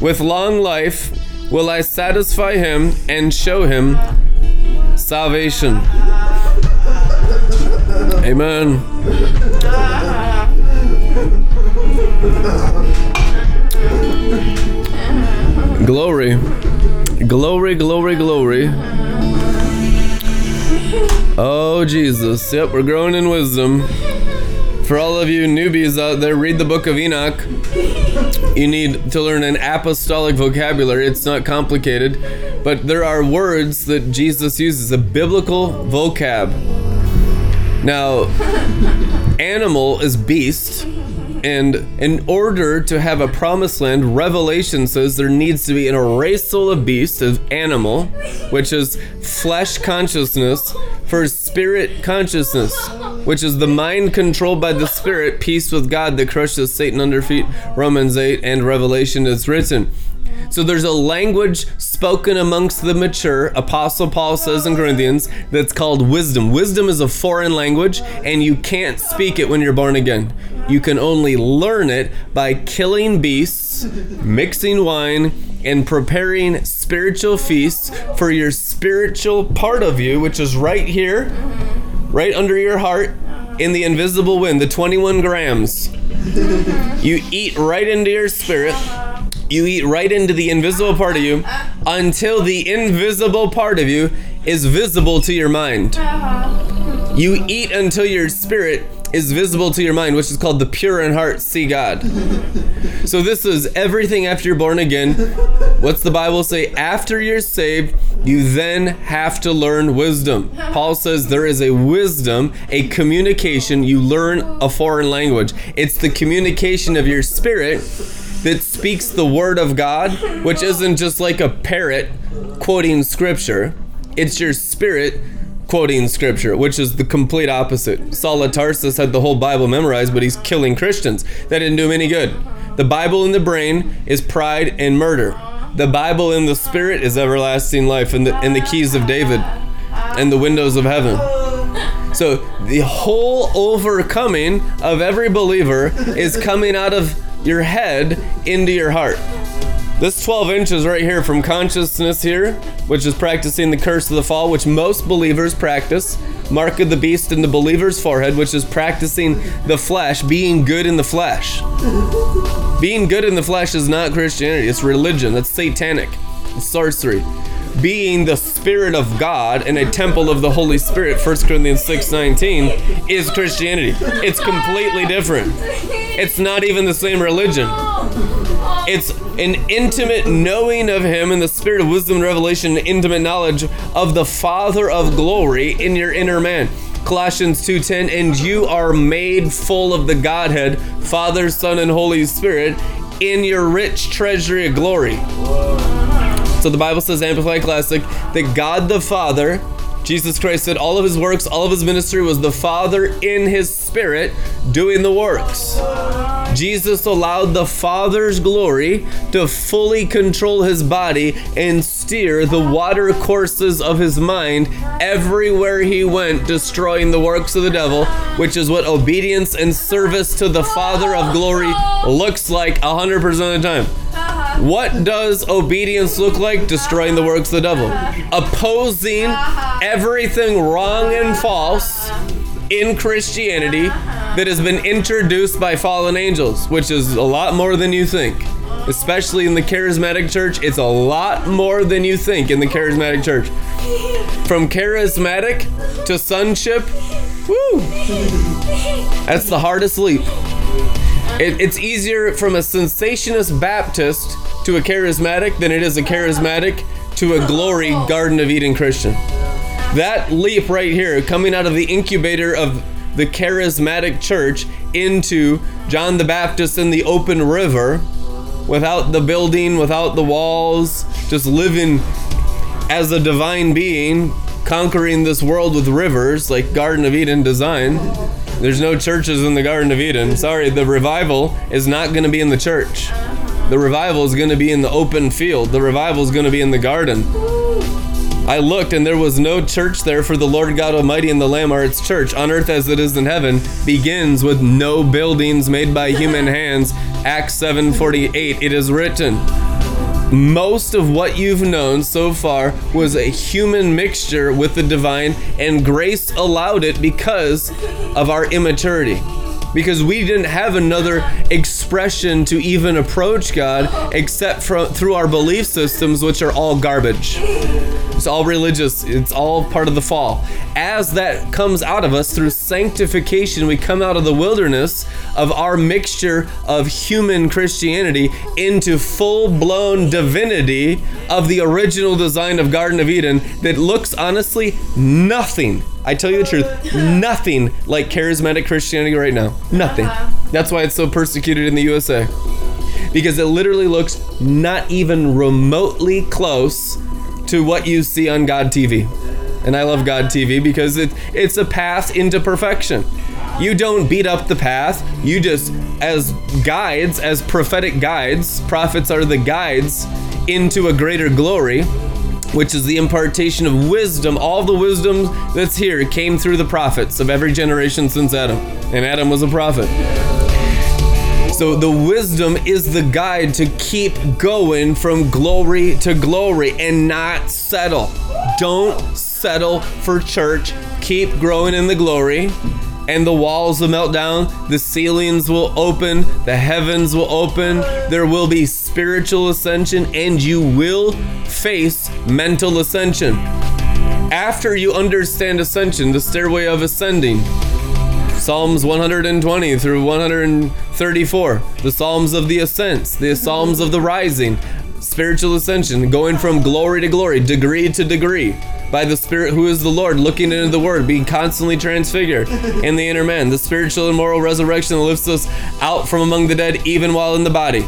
Speaker 1: with long life, will I satisfy him and show him salvation? Amen. Glory. Glory, glory, glory. Oh, Jesus. Yep, we're growing in wisdom. For all of you newbies out there, read the book of Enoch. You need to learn an apostolic vocabulary. It's not complicated, but there are words that Jesus uses, a biblical vocab. Now, animal is beast, and in order to have a promised land, Revelation says there needs to be an erasal of beast, of animal, which is flesh consciousness, for spirit consciousness, which is the mind controlled by the spirit, peace with God that crushes Satan under feet. Romans 8 and Revelation is written. So there's a language spoken amongst the mature, Apostle Paul says in Corinthians, that's called wisdom. Wisdom is a foreign language, and you can't speak it when you're born again. You can only learn it by killing beasts, mixing wine, and preparing spiritual feasts for your spiritual part of you, which is right here, right under your heart, in the invisible wind, the 21 grams. You eat right into your spirit. You eat right into the invisible part of you until the invisible part of you is visible to your mind. Uh-huh. You eat until your spirit is visible to your mind, which is called the pure in heart see God. So this is everything after you're born again. What's the Bible say? After you're saved, you then have to learn wisdom. Paul says there is a wisdom, a communication. You learn a foreign language. It's the communication of your spirit that speaks the word of God, which isn't just like a parrot quoting scripture. It's your spirit quoting scripture, which is the complete opposite. Saul of Tarsus had the whole Bible memorized, but he's killing Christians. That didn't do him any good. The Bible in the brain is pride and murder. The Bible in the spirit is everlasting life and the, and the keys of David and the windows of heaven. So the whole overcoming of every believer is coming out of your head into your heart. This 12 inches right here from consciousness here, which is practicing the curse of the fall, which most believers practice. Mark of the beast in the believer's forehead, which is practicing the flesh, being good in the flesh. Being good in the flesh is not Christianity, it's religion, that's satanic, it's sorcery. Being the Spirit of God and a temple of the Holy Spirit, 1 Corinthians 6:19, is Christianity. It's completely different. It's not even the same religion. It's an intimate knowing of Him in the spirit of wisdom and revelation, and intimate knowledge of the Father of glory in your inner man. Colossians 2:10 and you are made full of the Godhead, Father, Son and Holy Spirit in your rich treasury of glory. So the Bible says Amplified Classic that God the Father Jesus Christ said all of his works, all of his ministry was the Father in his spirit doing the works. Jesus allowed the Father's glory to fully control his body and steer the water courses of his mind everywhere he went, destroying the works of the devil, which is what obedience and service to the Father of glory looks like 100% of the time. What does obedience look like? Destroying the works of the devil. Opposing everything wrong and false in Christianity that has been introduced by fallen angels, which is a lot more than you think. Especially in the charismatic church, it's a lot more than you think in the charismatic church. From charismatic to sonship, woo! That's the hardest leap. It, it's easier from a cessationist Baptist to a charismatic than it is a charismatic to a glory Garden of Eden Christian. That leap right here, coming out of the incubator of the charismatic church into John the Baptist in the open river, without the building, without the walls, just living as a divine being, conquering this world with rivers like Garden of Eden design. There's no churches in the Garden of Eden. Sorry, the revival is not going to be in the church. The revival is going to be in the open field. The revival is going to be in the garden. I looked and there was no church there for the Lord God Almighty and the Lamb are its church. On earth as it is in heaven begins with no buildings made by human hands. Acts 7:48 it is written. Most of what you've known so far was a human mixture with the divine and grace allowed it because of our immaturity. Because we didn't have another expression to even approach God except from through our belief systems which are all garbage. It's all religious. It's all part of the fall. As that comes out of us through sanctification, we come out of the wilderness of our mixture of human Christianity into full blown divinity of the original design of Garden of Eden that looks honestly nothing. I tell you the truth, nothing like charismatic Christianity right now. Nothing. Uh-huh. That's why it's so persecuted in the USA. Because it literally looks not even remotely close to what you see on God TV. And I love God TV because it, it's a path into perfection. You don't beat up the path. You just, as guides, as prophetic guides, prophets are the guides into a greater glory, which is the impartation of wisdom. All the wisdom that's here came through the prophets of every generation since Adam. And Adam was a prophet. So the wisdom is the guide to keep going from glory to glory and not settle. Don't settle for church. Keep growing in the glory. And the walls will melt down, the ceilings will open, the heavens will open, there will be spiritual ascension, and you will face mental ascension. after you understand ascension, the stairway of ascending, Psalms 120 through 134, the Psalms of the ascents, the Psalms of the rising, spiritual ascension, going from glory to glory, degree to degree, by the Spirit who is the Lord, looking into the Word, being constantly transfigured in the inner man, the spiritual and moral resurrection that lifts us out from among the dead, even while in the body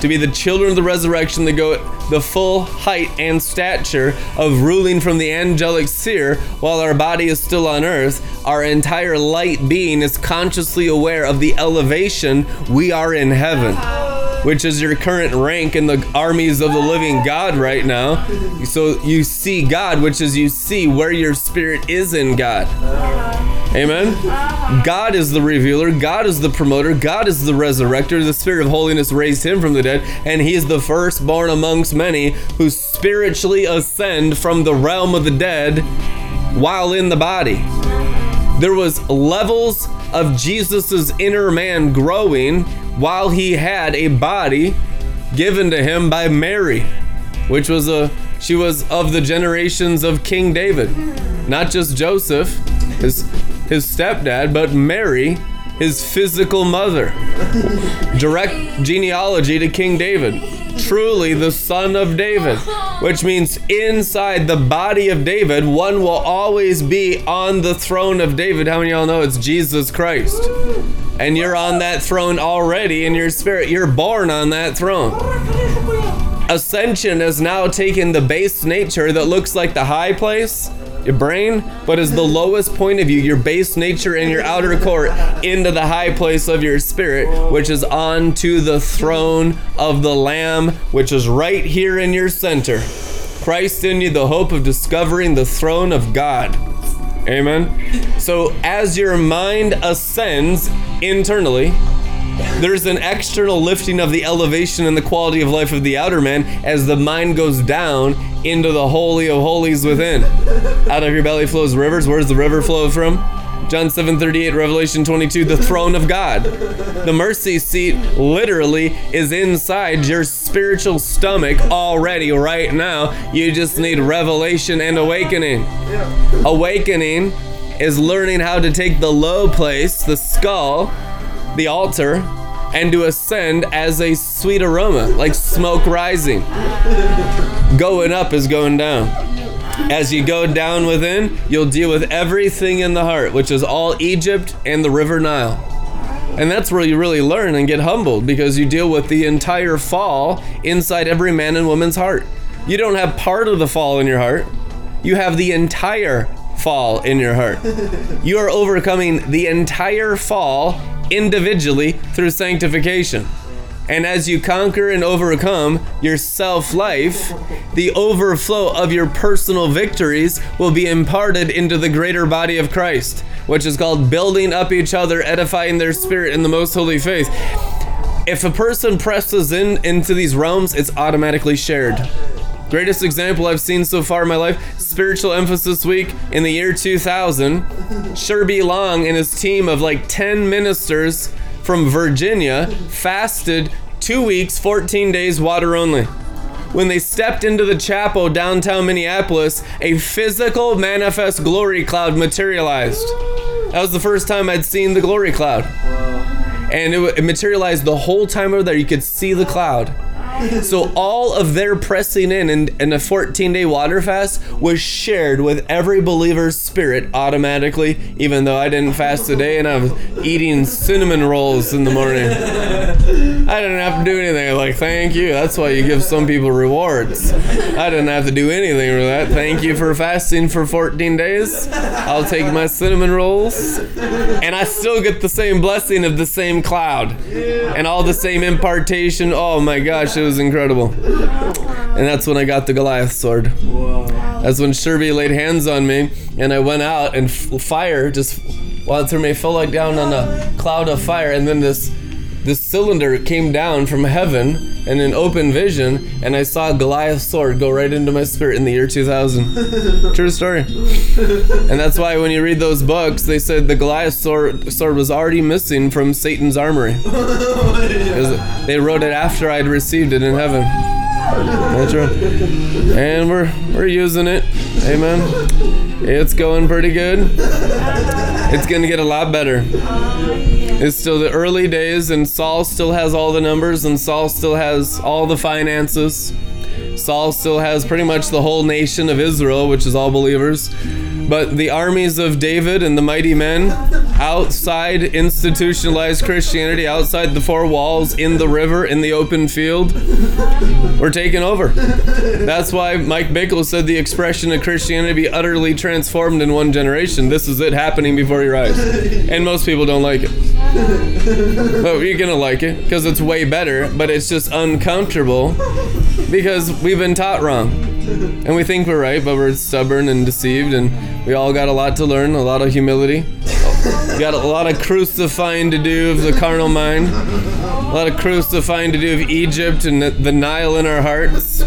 Speaker 1: to be the children of the resurrection that go the full height and stature of ruling from the angelic sphere while our body is still on earth. Our entire light being is consciously aware of the elevation we are in heaven. Which is your current rank in the armies of the living God right now. So you see God, which is you see where your spirit is in God. Amen. God is the revealer, God is the promoter, God is the resurrector. The Spirit of holiness raised him from the dead, and he is the firstborn amongst many who spiritually ascend from the realm of the dead while in the body. There was levels of Jesus's inner man growing while he had a body given to him by Mary, which was a she was of the generations of King David, not just Joseph, his his stepdad, but Mary, his physical mother. Direct genealogy to King David. Truly the son of David, which means inside the body of David, one will always be on the throne of David. How many of y'all know it's Jesus Christ? And you're on that throne already in your spirit. You're born on that throne. Ascension has now taken the base nature that looks like the high place, your brain, but is the lowest point of you, your base nature and your outer court, into the high place of your spirit, which is onto the throne of the Lamb, which is right here in your center. Christ in you, the hope of discovering the throne of God. Amen. So as your mind ascends internally, there's an external lifting of the elevation and the quality of life of the outer man as the mind goes down into the holy of holies within. Out of your belly flows rivers. Where's the river flow from? John 7:38, Revelation 22, the throne of God. The mercy seat literally is inside your spiritual stomach already right now. You just need revelation and awakening. Awakening is learning how to take the low place, the skull, the altar, and to ascend as a sweet aroma, like smoke rising. Going up is going down. As you go down within, you'll deal with everything in the heart, which is all Egypt and the River Nile. And that's where you really learn and get humbled because you deal with the entire fall inside every man and woman's heart. You don't have part of the fall in your heart, you have the entire fall in your heart. You are overcoming the entire fall individually through sanctification. And as you conquer and overcome your self life, the overflow of your personal victories will be imparted into the greater body of Christ, which is called building up each other, edifying their spirit in the most holy faith. If a person presses in into these realms, it's automatically shared. Greatest example I've seen so far in my life Spiritual Emphasis Week in the year 2000. Sherby Long and his team of like 10 ministers from Virginia fasted two weeks, 14 days, water only. When they stepped into the chapel downtown Minneapolis, a physical manifest glory cloud materialized. That was the first time I'd seen the glory cloud. And it, it materialized the whole time over there. You could see the cloud. So all of their pressing in and, in a 14 day water fast was shared with every believer's spirit automatically, even though I didn't fast today and I was eating cinnamon rolls in the morning. I didn't have to do anything. Like, thank you. That's why you give some people rewards. I didn't have to do anything for that. Thank you for fasting for 14 days. I'll take my cinnamon rolls. And I still get the same blessing of the same cloud and all the same impartation. Oh my gosh, it was incredible. And that's when I got the Goliath sword. That's when Sherby laid hands on me and I went out and f- fire just went through me. Fell like down on a cloud of fire and then this this cylinder came down from heaven in an open vision and I saw Goliath's sword go right into my spirit in the year 2000. True story. And that's why when you read those books, they said the Goliath sword, sword was already missing from Satan's armory. They wrote it after I'd received it in heaven. That's right. And we're we're using it. Amen. It's going pretty good. It's gonna get a lot better. It's still the early days, and Saul still has all the numbers, and Saul still has all the finances. Saul still has pretty much the whole nation of Israel, which is all believers. But the armies of David and the mighty men outside institutionalized Christianity, outside the four walls, in the river, in the open field, were taken over. That's why Mike Bickle said the expression of Christianity be utterly transformed in one generation. This is it happening before your eyes. And most people don't like it. But you're going to like it because it's way better, but it's just uncomfortable because we've been taught wrong. And we think we're right, but we're stubborn and deceived, and we all got a lot to learn, a lot of humility. Got a lot of crucifying to do of the carnal mind, a lot of crucifying to do of Egypt and the- the Nile in our hearts.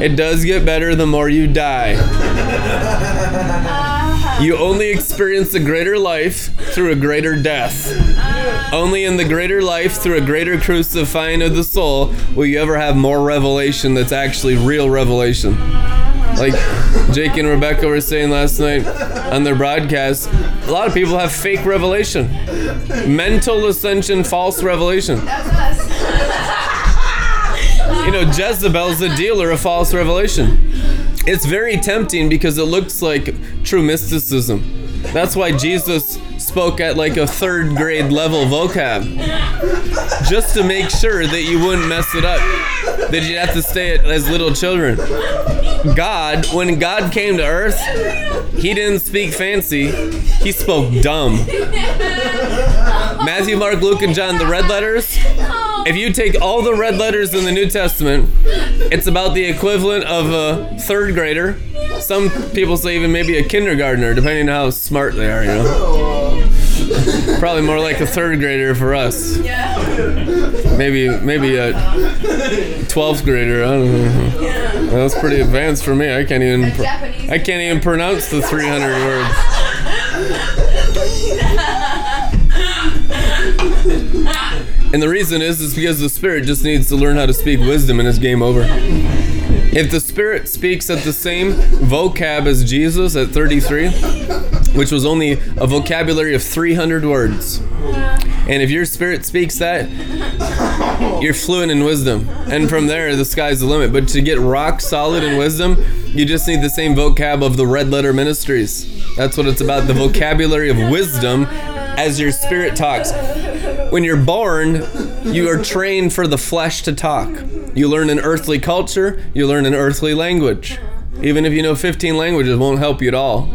Speaker 1: It does get better the more you die. Uh, You only experience a greater life through a greater death. Only in the greater life, through a greater crucifying of the soul, will you ever have more revelation that's actually real revelation. Like Jake and Rebecca were saying last night on their broadcast, a lot of people have fake revelation, mental ascension, false revelation. You know, Jezebel's a dealer of false revelation. It's very tempting because it looks like true mysticism. That's why Jesus spoke at like a third grade level vocab. Just to make sure that you wouldn't mess it up. That you'd have to stay as little children. God, when God came to earth, he didn't speak fancy, he spoke dumb. Matthew, Mark, Luke, and John, the red letters, if you take all the red letters in the New Testament, it's about the equivalent of a third grader. Some people say even maybe a kindergartner, depending on how smart they are, you know. Probably more like a third grader for us. Maybe maybe a 12th grader. I don't know. That's pretty advanced for me. I can't even I can't even pronounce the 300 words. And the reason is is because the spirit just needs to learn how to speak wisdom and it's game over. If the spirit speaks at the same vocab as Jesus at 33, which was only a vocabulary of 300 words, and if your spirit speaks that, you're fluent in wisdom. And from there, the sky's the limit. But to get rock solid in wisdom, you just need the same vocab of the red letter ministries. That's what it's about the vocabulary of wisdom as your spirit talks. When you're born, you are trained for the flesh to talk. You learn an earthly culture, you learn an earthly language. Even if you know 15 languages, won't help you at all.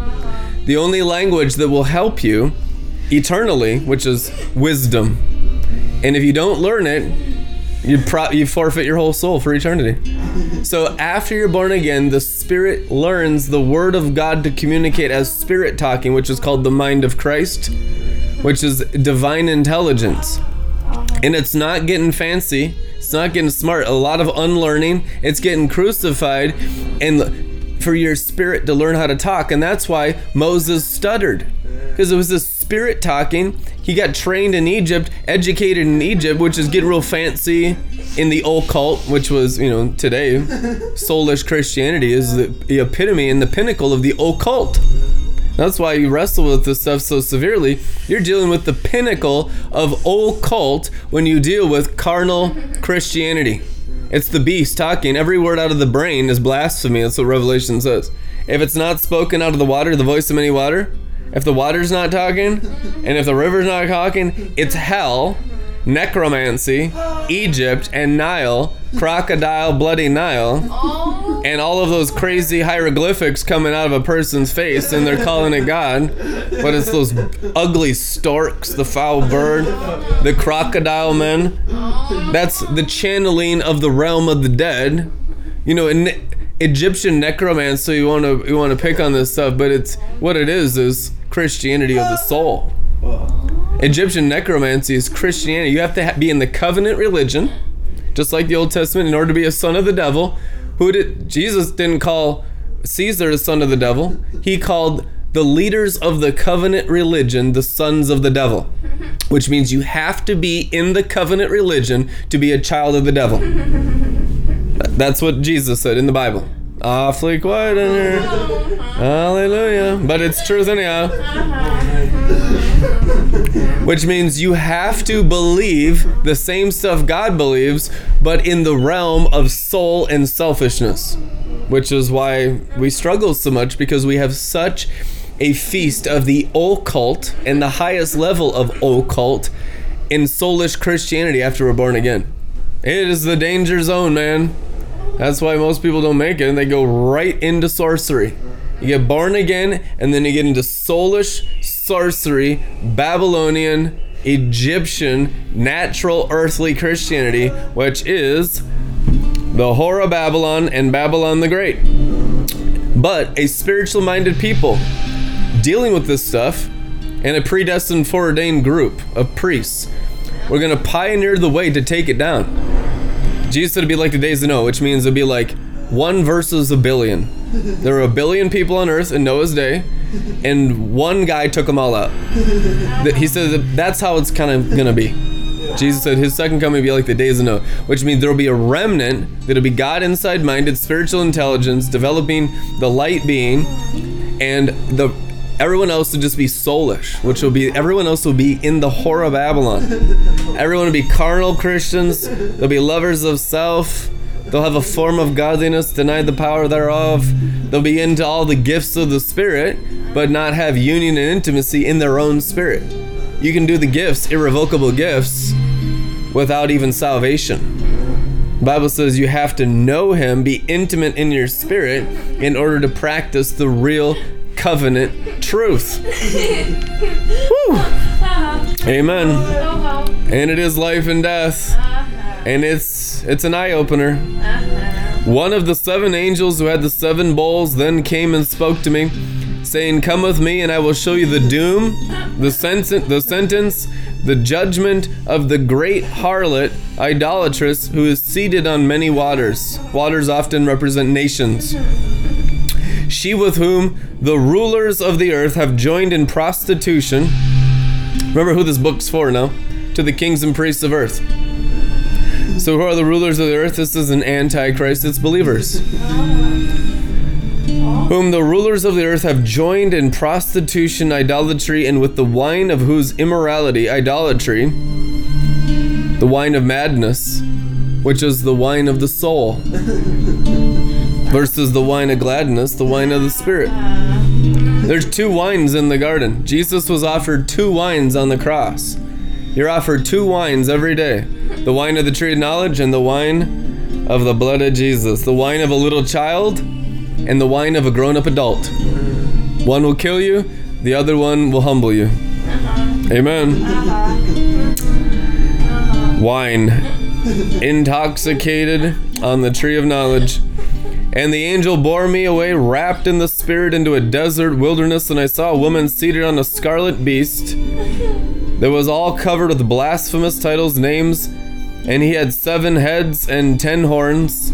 Speaker 1: The only language that will help you eternally, which is wisdom. And if you don't learn it, you pro- you forfeit your whole soul for eternity. So after you're born again, the spirit learns the word of God to communicate as spirit talking, which is called the mind of Christ, which is divine intelligence. And it's not getting fancy. It's not getting smart. A lot of unlearning. It's getting crucified and for your spirit to learn how to talk. And that's why Moses stuttered. Because it was this spirit talking. He got trained in Egypt, educated in Egypt, which is getting real fancy in the occult, which was, you know, today, soulish Christianity is the, the epitome and the pinnacle of the occult. That's why you wrestle with this stuff so severely. You're dealing with the pinnacle of occult when you deal with carnal Christianity. It's the beast talking. Every word out of the brain is blasphemy. That's what Revelation says. If it's not spoken out of the water, the voice of many water, if the water's not talking, and if the river's not talking, it's hell, necromancy, Egypt, and Nile, crocodile, bloody Nile oh. and all of those crazy hieroglyphics coming out of a person's face and they're calling it God. But it's those ugly storks, the foul bird, the crocodile men. That's the channeling of the realm of the dead. You know, in Egyptian necromancy, you want to you want to pick on this stuff, but it's what it is is Christianity of the soul. Egyptian necromancy is Christianity. You have to ha- be in the covenant religion, just like the Old Testament, in order to be a son of the devil. Who did Jesus didn't call Caesar the son of the devil? He called the leaders of the covenant religion the sons of the devil, which means you have to be in the covenant religion to be a child of the devil. That's what Jesus said in the Bible. Awfully quiet in here. Hallelujah. But it's truth anyhow. Which means you have to believe the same stuff God believes, but in the realm of soul and selfishness. Which is why we struggle so much because we have such a feast of the occult and the highest level of occult in soulish Christianity after we're born again. It is the danger zone, man. That's why most people don't make it and they go right into sorcery. You get born again and then you get into soulish sorcery, Babylonian, Egyptian, natural earthly Christianity, which is the whore of Babylon and Babylon the Great. But a spiritual minded people dealing with this stuff and a predestined foreordained group of priests. We're going to pioneer the way to take it down. Jesus said it'd be like the days of Noah, which means it'd be like one versus a billion. There were a billion people on earth in Noah's day, and one guy took them all out. He said that that's how it's kind of gonna be. Jesus said his second coming would be like the days of Noah, which means there will be a remnant that'll be God inside minded, spiritual intelligence, developing the light being, and the everyone else will just be soulish, which will be everyone else will be in the whore of Babylon. Everyone will be carnal Christians. They'll be lovers of self. They'll have a form of godliness, deny the power thereof. They'll be into all the gifts of the Spirit, but not have union and intimacy in their own spirit. You can do the gifts, irrevocable gifts, without even salvation. The Bible says you have to know Him, be intimate in your spirit, in order to practice the real covenant truth. Woo! Uh-huh. Amen. Uh-huh. And it is life and death. Uh-huh. And it's it's an eye opener. One of the seven angels who had the seven bowls then came and spoke to me, saying, Come with me, and I will show you the doom, the sentence, the sentence, the judgment of the great harlot, idolatress, who is seated on many waters. Waters often represent nations. She with whom the rulers of the earth have joined in prostitution. Remember who this book's for now? To the kings and priests of earth. So, who are the rulers of the earth? This is an antichrist, it's believers. Whom the rulers of the earth have joined in prostitution, idolatry, and with the wine of whose immorality, idolatry, the wine of madness, which is the wine of the soul, versus the wine of gladness, the wine of the spirit. There's two wines in the garden. Jesus was offered two wines on the cross. You're offered two wines every day the wine of the tree of knowledge and the wine of the blood of Jesus. The wine of a little child and the wine of a grown up adult. One will kill you, the other one will humble you. Amen. Wine. Intoxicated on the tree of knowledge. And the angel bore me away, wrapped in the spirit, into a desert wilderness, and I saw a woman seated on a scarlet beast that was all covered with blasphemous titles, names, and he had seven heads and ten horns.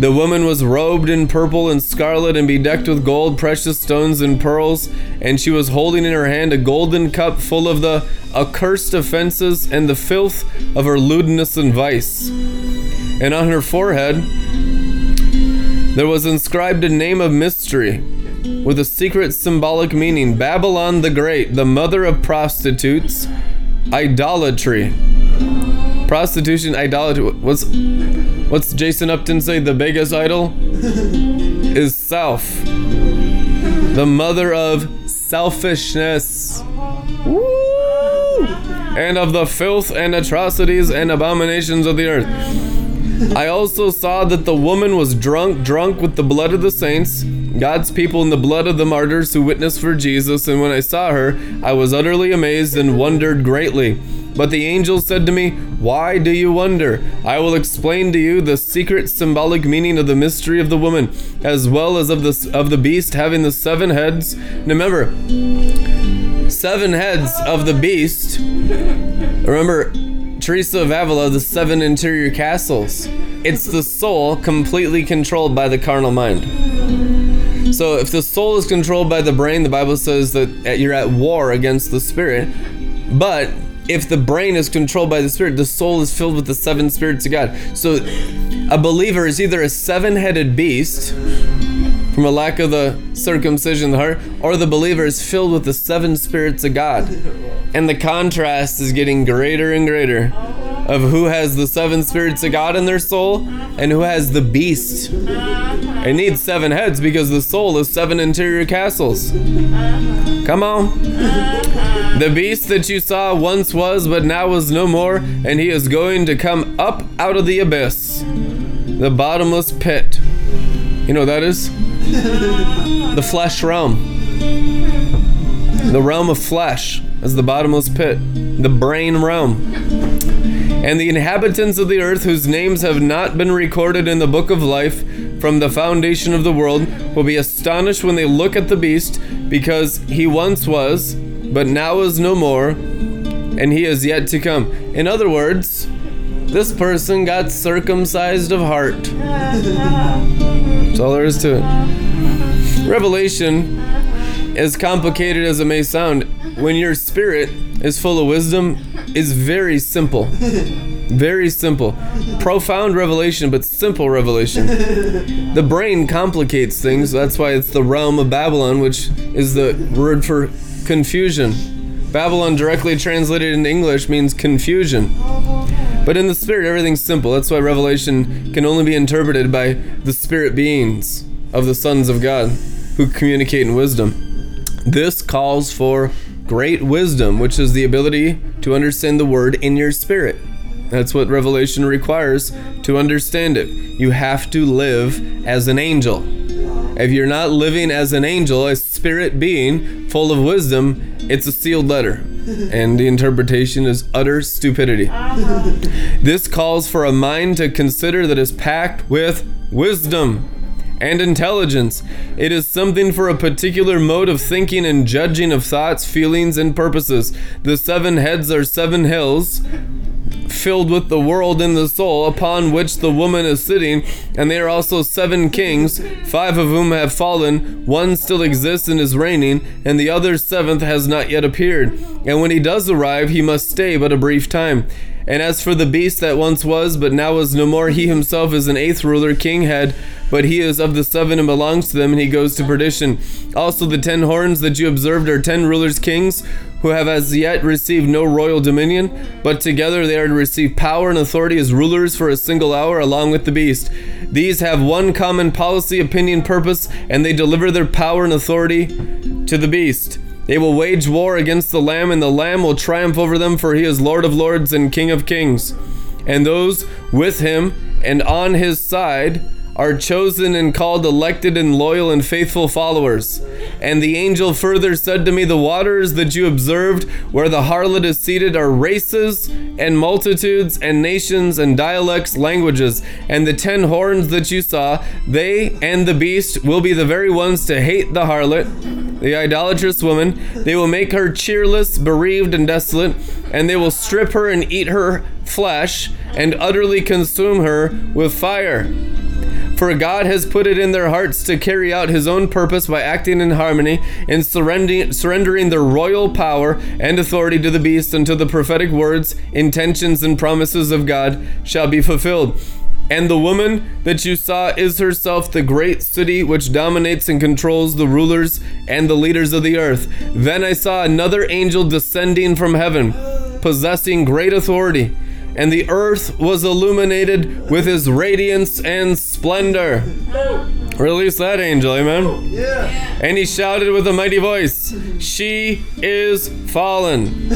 Speaker 1: The woman was robed in purple and scarlet and bedecked with gold, precious stones, and pearls, and she was holding in her hand a golden cup full of the accursed offenses and the filth of her lewdness and vice. And on her forehead there was inscribed a name of mystery with a secret symbolic meaning Babylon the Great, the mother of prostitutes, idolatry. Prostitution, idolatry. What's what's Jason Upton say? The biggest idol is self. The mother of selfishness. Woo! And of the filth and atrocities and abominations of the earth. I also saw that the woman was drunk, drunk with the blood of the saints, God's people, and the blood of the martyrs who witnessed for Jesus. And when I saw her, I was utterly amazed and wondered greatly. But the angel said to me, Why do you wonder? I will explain to you the secret symbolic meaning of the mystery of the woman, as well as of the of the beast having the seven heads. Now remember, seven heads of the beast. Remember, Teresa of Avila, the seven interior castles. It's the soul completely controlled by the carnal mind. So if the soul is controlled by the brain, the Bible says that you're at war against the spirit. But if the brain is controlled by the spirit, the soul is filled with the seven spirits of God. So a believer is either a seven headed beast from a lack of the circumcision of the heart, or the believer is filled with the seven spirits of God. And the contrast is getting greater and greater of who has the seven spirits of God in their soul and who has the beast. It needs seven heads because the soul is seven interior castles. Come on. The beast that you saw once was, but now is no more, and he is going to come up out of the abyss, the bottomless pit. You know what that is? The flesh realm. The realm of flesh is the bottomless pit, the brain realm. And the inhabitants of the earth, whose names have not been recorded in the book of life from the foundation of the world, will be astonished when they look at the beast, because he once was, but now is no more, and he is yet to come. In other words, this person got circumcised of heart. That's all there is to it. Revelation, as complicated as it may sound, when your spirit is full of wisdom, is very simple. Very simple. Profound revelation, but simple revelation. The brain complicates things. That's why it's the realm of Babylon, which is the word for confusion. Babylon, directly translated into English, means confusion. But in the spirit, everything's simple. That's why Revelation can only be interpreted by the spirit beings of the sons of God who communicate in wisdom. This calls for great wisdom, which is the ability to understand the word in your spirit. That's what Revelation requires to understand it. You have to live as an angel. If you're not living as an angel, a spirit being full of wisdom, it's a sealed letter. And the interpretation is utter stupidity. Uh-huh. This calls for a mind to consider that is packed with wisdom and intelligence. It is something for a particular mode of thinking and judging of thoughts, feelings, and purposes. The seven heads are seven hills filled with the world in the soul, upon which the woman is sitting, and they are also seven kings, five of whom have fallen, one still exists and is reigning, and the other seventh has not yet appeared. And when he does arrive, he must stay but a brief time. And as for the beast that once was, but now is no more, he himself is an eighth ruler, king head, but he is of the seven and belongs to them, and he goes to perdition. Also, the ten horns that you observed are ten rulers, kings, who have as yet received no royal dominion, but together they are to receive power and authority as rulers for a single hour, along with the beast. These have one common policy, opinion, purpose, and they deliver their power and authority to the beast. They will wage war against the Lamb, and the Lamb will triumph over them, for he is Lord of lords and King of kings. And those with him and on his side are chosen and called elected and loyal and faithful followers. And the angel further said to me, The waters that you observed where the harlot is seated are races and multitudes and nations and dialects, languages. And the ten horns that you saw, they and the beast will be the very ones to hate the harlot, the idolatrous woman. They will make her cheerless, bereaved, and desolate, and they will strip her and eat her flesh and utterly consume her with fire. For God has put it in their hearts to carry out his own purpose by acting in harmony and surrendering, surrendering their royal power and authority to the beast until the prophetic words, intentions, and promises of God shall be fulfilled. And the woman that you saw is herself the great city which dominates and controls the rulers and the leaders of the earth. Then I saw another angel descending from heaven, possessing great authority and the earth was illuminated with his radiance and splendor. Release that angel, amen. Yeah. And he shouted with a mighty voice, She is fallen.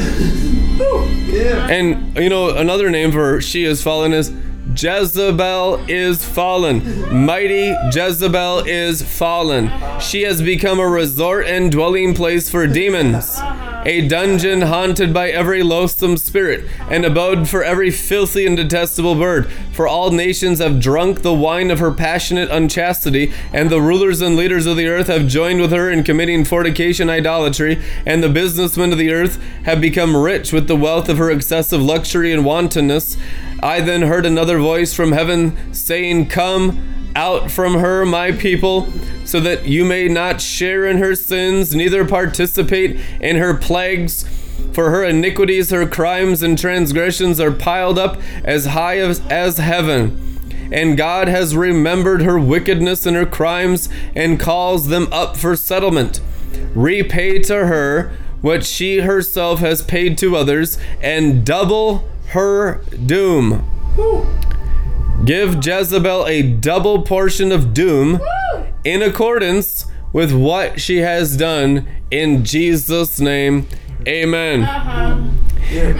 Speaker 1: And you know, another name for she is fallen is Jezebel is fallen. Mighty Jezebel is fallen. She has become a resort and dwelling place for demons, a dungeon haunted by every loathsome spirit, an abode for every filthy and detestable bird. For all nations have drunk the wine of her passionate unchastity, and the rulers and leaders of the earth have joined with her in committing fornication idolatry, and the businessmen of the earth have become rich with the wealth of her excessive luxury and wantonness. I then heard another voice from heaven saying, Come out from her, my people, so that you may not share in her sins, neither participate in her plagues. For her iniquities, her crimes, and transgressions are piled up as high as, as heaven. and God has remembered her wickedness and her crimes and calls them up for settlement. Repay to her what she herself has paid to others, and double her doom. Give Jezebel a double portion of doom in accordance with what she has done in Jesus' name. Amen. Uh-huh.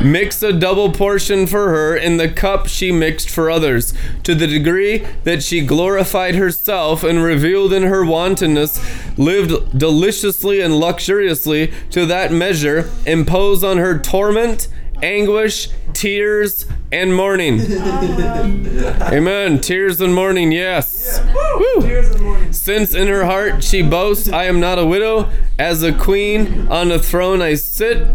Speaker 1: Mix a double portion for her in the cup she mixed for others, to the degree that she glorified herself and revealed in her wantonness, lived deliciously and luxuriously, to that measure impose on her torment, anguish, tears, and mourning. Amen. Tears and mourning, yes. Woo. Since in her heart she boasts, I am not a widow, as a queen on a throne I sit,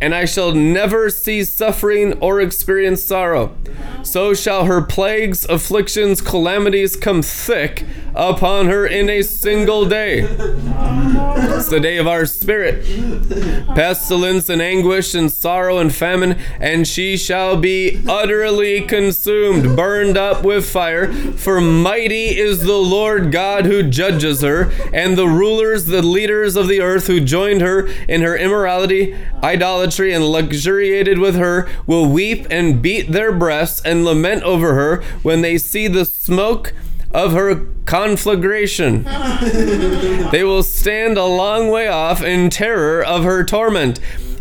Speaker 1: and I shall never see suffering or experience sorrow. So shall her plagues, afflictions, calamities come thick upon her in a single day. It's the day of our spirit. Pestilence and anguish and sorrow and famine, and she shall be utterly consumed, burned up with fire. For mighty is the Lord God who judges her, and the rulers, the leaders of the earth who joined her in her immorality, idolatry, and luxuriated with her, will weep and beat their breasts and lament over her when they see the smoke of her conflagration. They will stand a long way off in terror of her torment,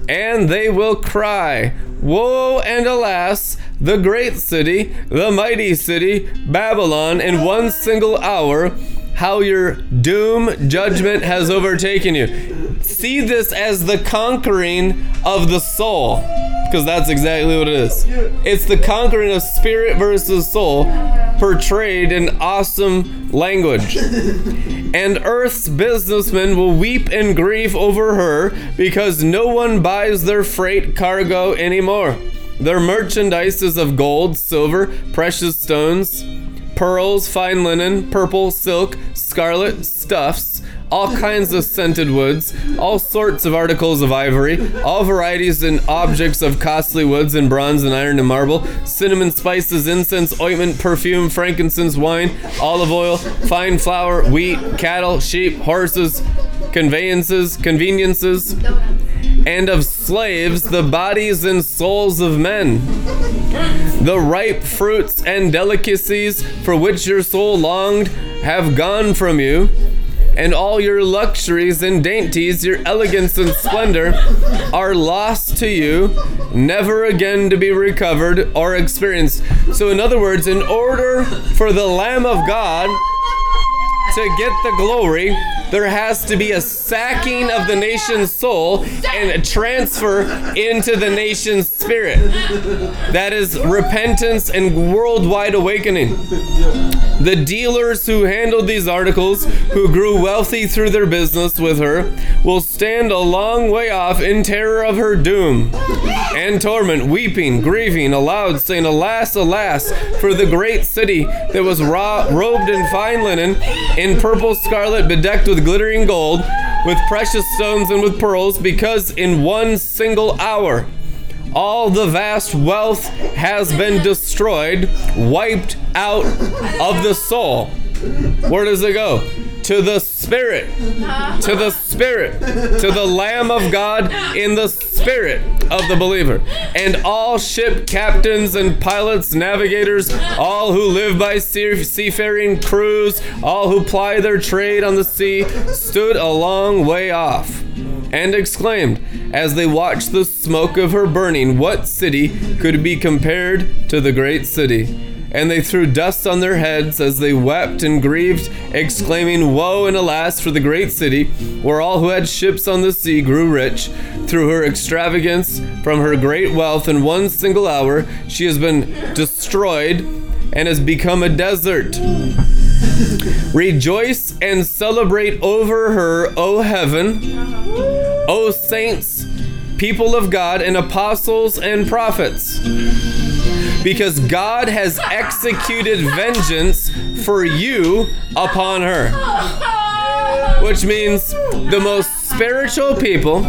Speaker 1: and they will cry, Woe and alas, the great city, the mighty city, Babylon, in one single hour, how your doom, judgment has overtaken you. See this as the conquering of the soul, because that's exactly what it is. It's the conquering of spirit versus soul, portrayed in awesome language. And Earth's businessmen will weep and grieve over her because no one buys their freight cargo anymore. Their merchandise is of gold, silver, precious stones, pearls, fine linen, purple, silk, scarlet, stuffs, all kinds of scented woods, all sorts of articles of ivory, all varieties and objects of costly woods and bronze and iron and marble, cinnamon, spices, incense, ointment, perfume, frankincense, wine, olive oil, fine flour, wheat, cattle, sheep, horses, conveyances, conveniences, and of slaves the bodies and souls of men the ripe fruits and delicacies for which your soul longed have gone from you, and all your luxuries and dainties, your elegance and splendor, are lost to you, never again to be recovered or experienced. So, in other words, in order for the Lamb of God to get the glory, there has to be a sacking of the nation's soul and a transfer into the nation's spirit. That is repentance and worldwide awakening. The dealers who handled these articles, who grew wealthy through their business with her, will stand a long way off in terror of her doom and torment, weeping, grieving aloud, saying, Alas, alas, for the great city that was ro- robed in fine linen, in purple scarlet, bedecked with glittering gold, with precious stones and with pearls, because in one single hour all the vast wealth has been destroyed, wiped out of the soul. Where does it go? To the Spirit. To the Spirit. To the Lamb of God in the Spirit of the believer. And all ship captains and pilots, navigators, all who live by sea- seafaring crews, all who ply their trade on the sea, stood a long way off and exclaimed, as they watched the smoke of her burning, What city could be compared to the great city? And they threw dust on their heads as they wept and grieved, exclaiming, Woe and alas for the great city, where all who had ships on the sea grew rich. Through her extravagance, from her great wealth, in one single hour, she has been destroyed and has become a desert. Rejoice and celebrate over her, O heaven, O saints, people of God, and apostles and prophets. Because God has executed vengeance for you upon her. Which means the most spiritual people,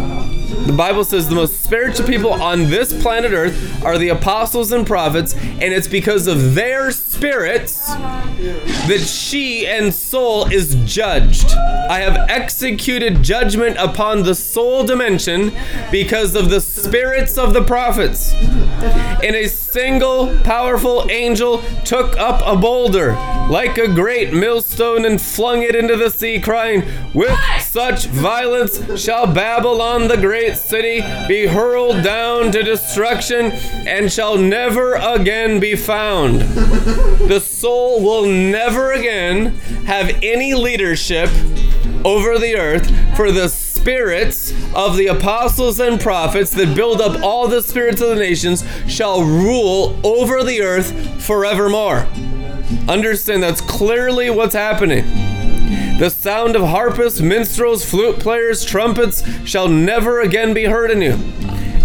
Speaker 1: The Bible says the most spiritual people on this planet Earth are the apostles and prophets, and it's because of their spirits that she and soul is judged. I have executed judgment upon the soul dimension because of the spirits of the prophets. And a single powerful angel took up a boulder like a great millstone and flung it into the sea, crying, With such violence shall Babylon the great city be hurled down to destruction and shall never again be found. The soul will never again have any leadership over the earth for the spirits of the apostles and prophets that build up all the spirits of the nations shall rule over the earth forevermore. Understand that's clearly what's happening. The sound of harpists, minstrels, flute players, trumpets shall never again be heard in you.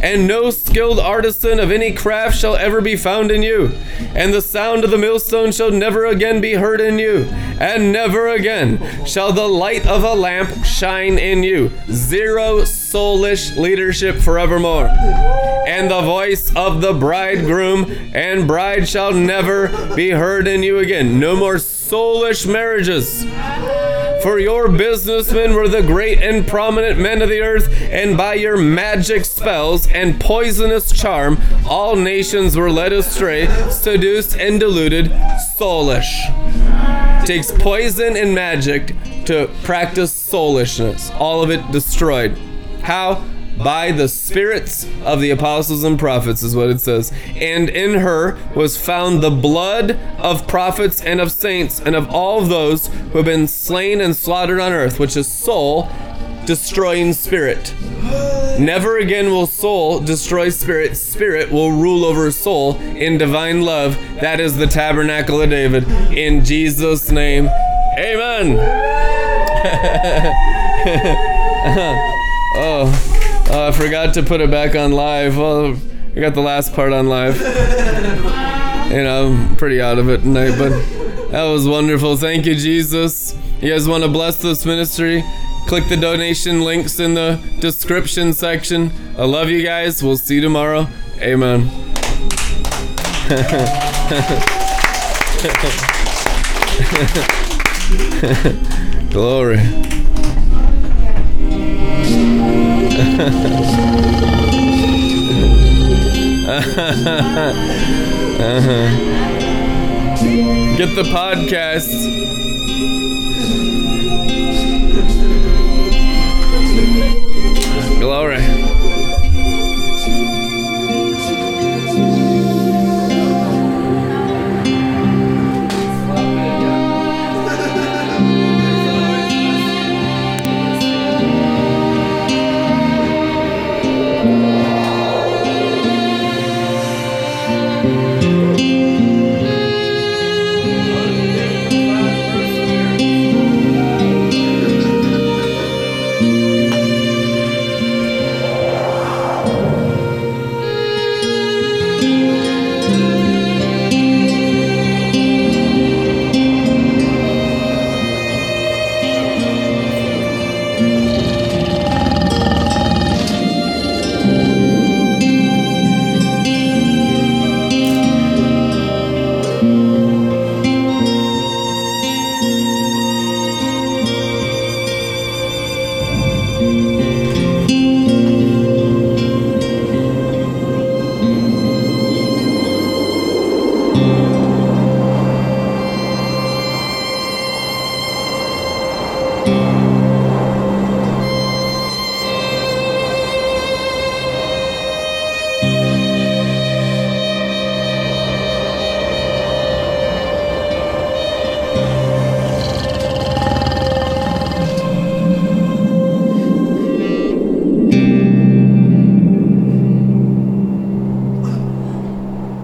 Speaker 1: And no skilled artisan of any craft shall ever be found in you. And the sound of the millstone shall never again be heard in you. And never again shall the light of a lamp shine in you. Zero soulish leadership forevermore. And the voice of the bridegroom and bride shall never be heard in you again. No more soulish marriages. For your businessmen were the great and prominent men of the earth, and by your magic spells and poisonous charm, all nations were led astray, seduced, and deluded, soulish. Takes poison and magic to practice soulishness. All of it destroyed. How? By the spirits of the apostles and prophets, is what it says. And in her was found the blood of prophets and of saints and of all those who have been slain and slaughtered on earth, which is soul destroying spirit. Never again will soul destroy spirit. Spirit will rule over soul in divine love. That is the tabernacle of David. In Jesus' name, amen. Uh-huh. oh, oh, I forgot to put it back on live. Well, I got the last part on live. And I'm pretty out of it tonight, but that was wonderful. Thank you, Jesus. You guys want to bless this ministry? Click the donation links in the description section. I love you guys. We'll see you tomorrow. Amen. Glory. Get the podcast. Glory.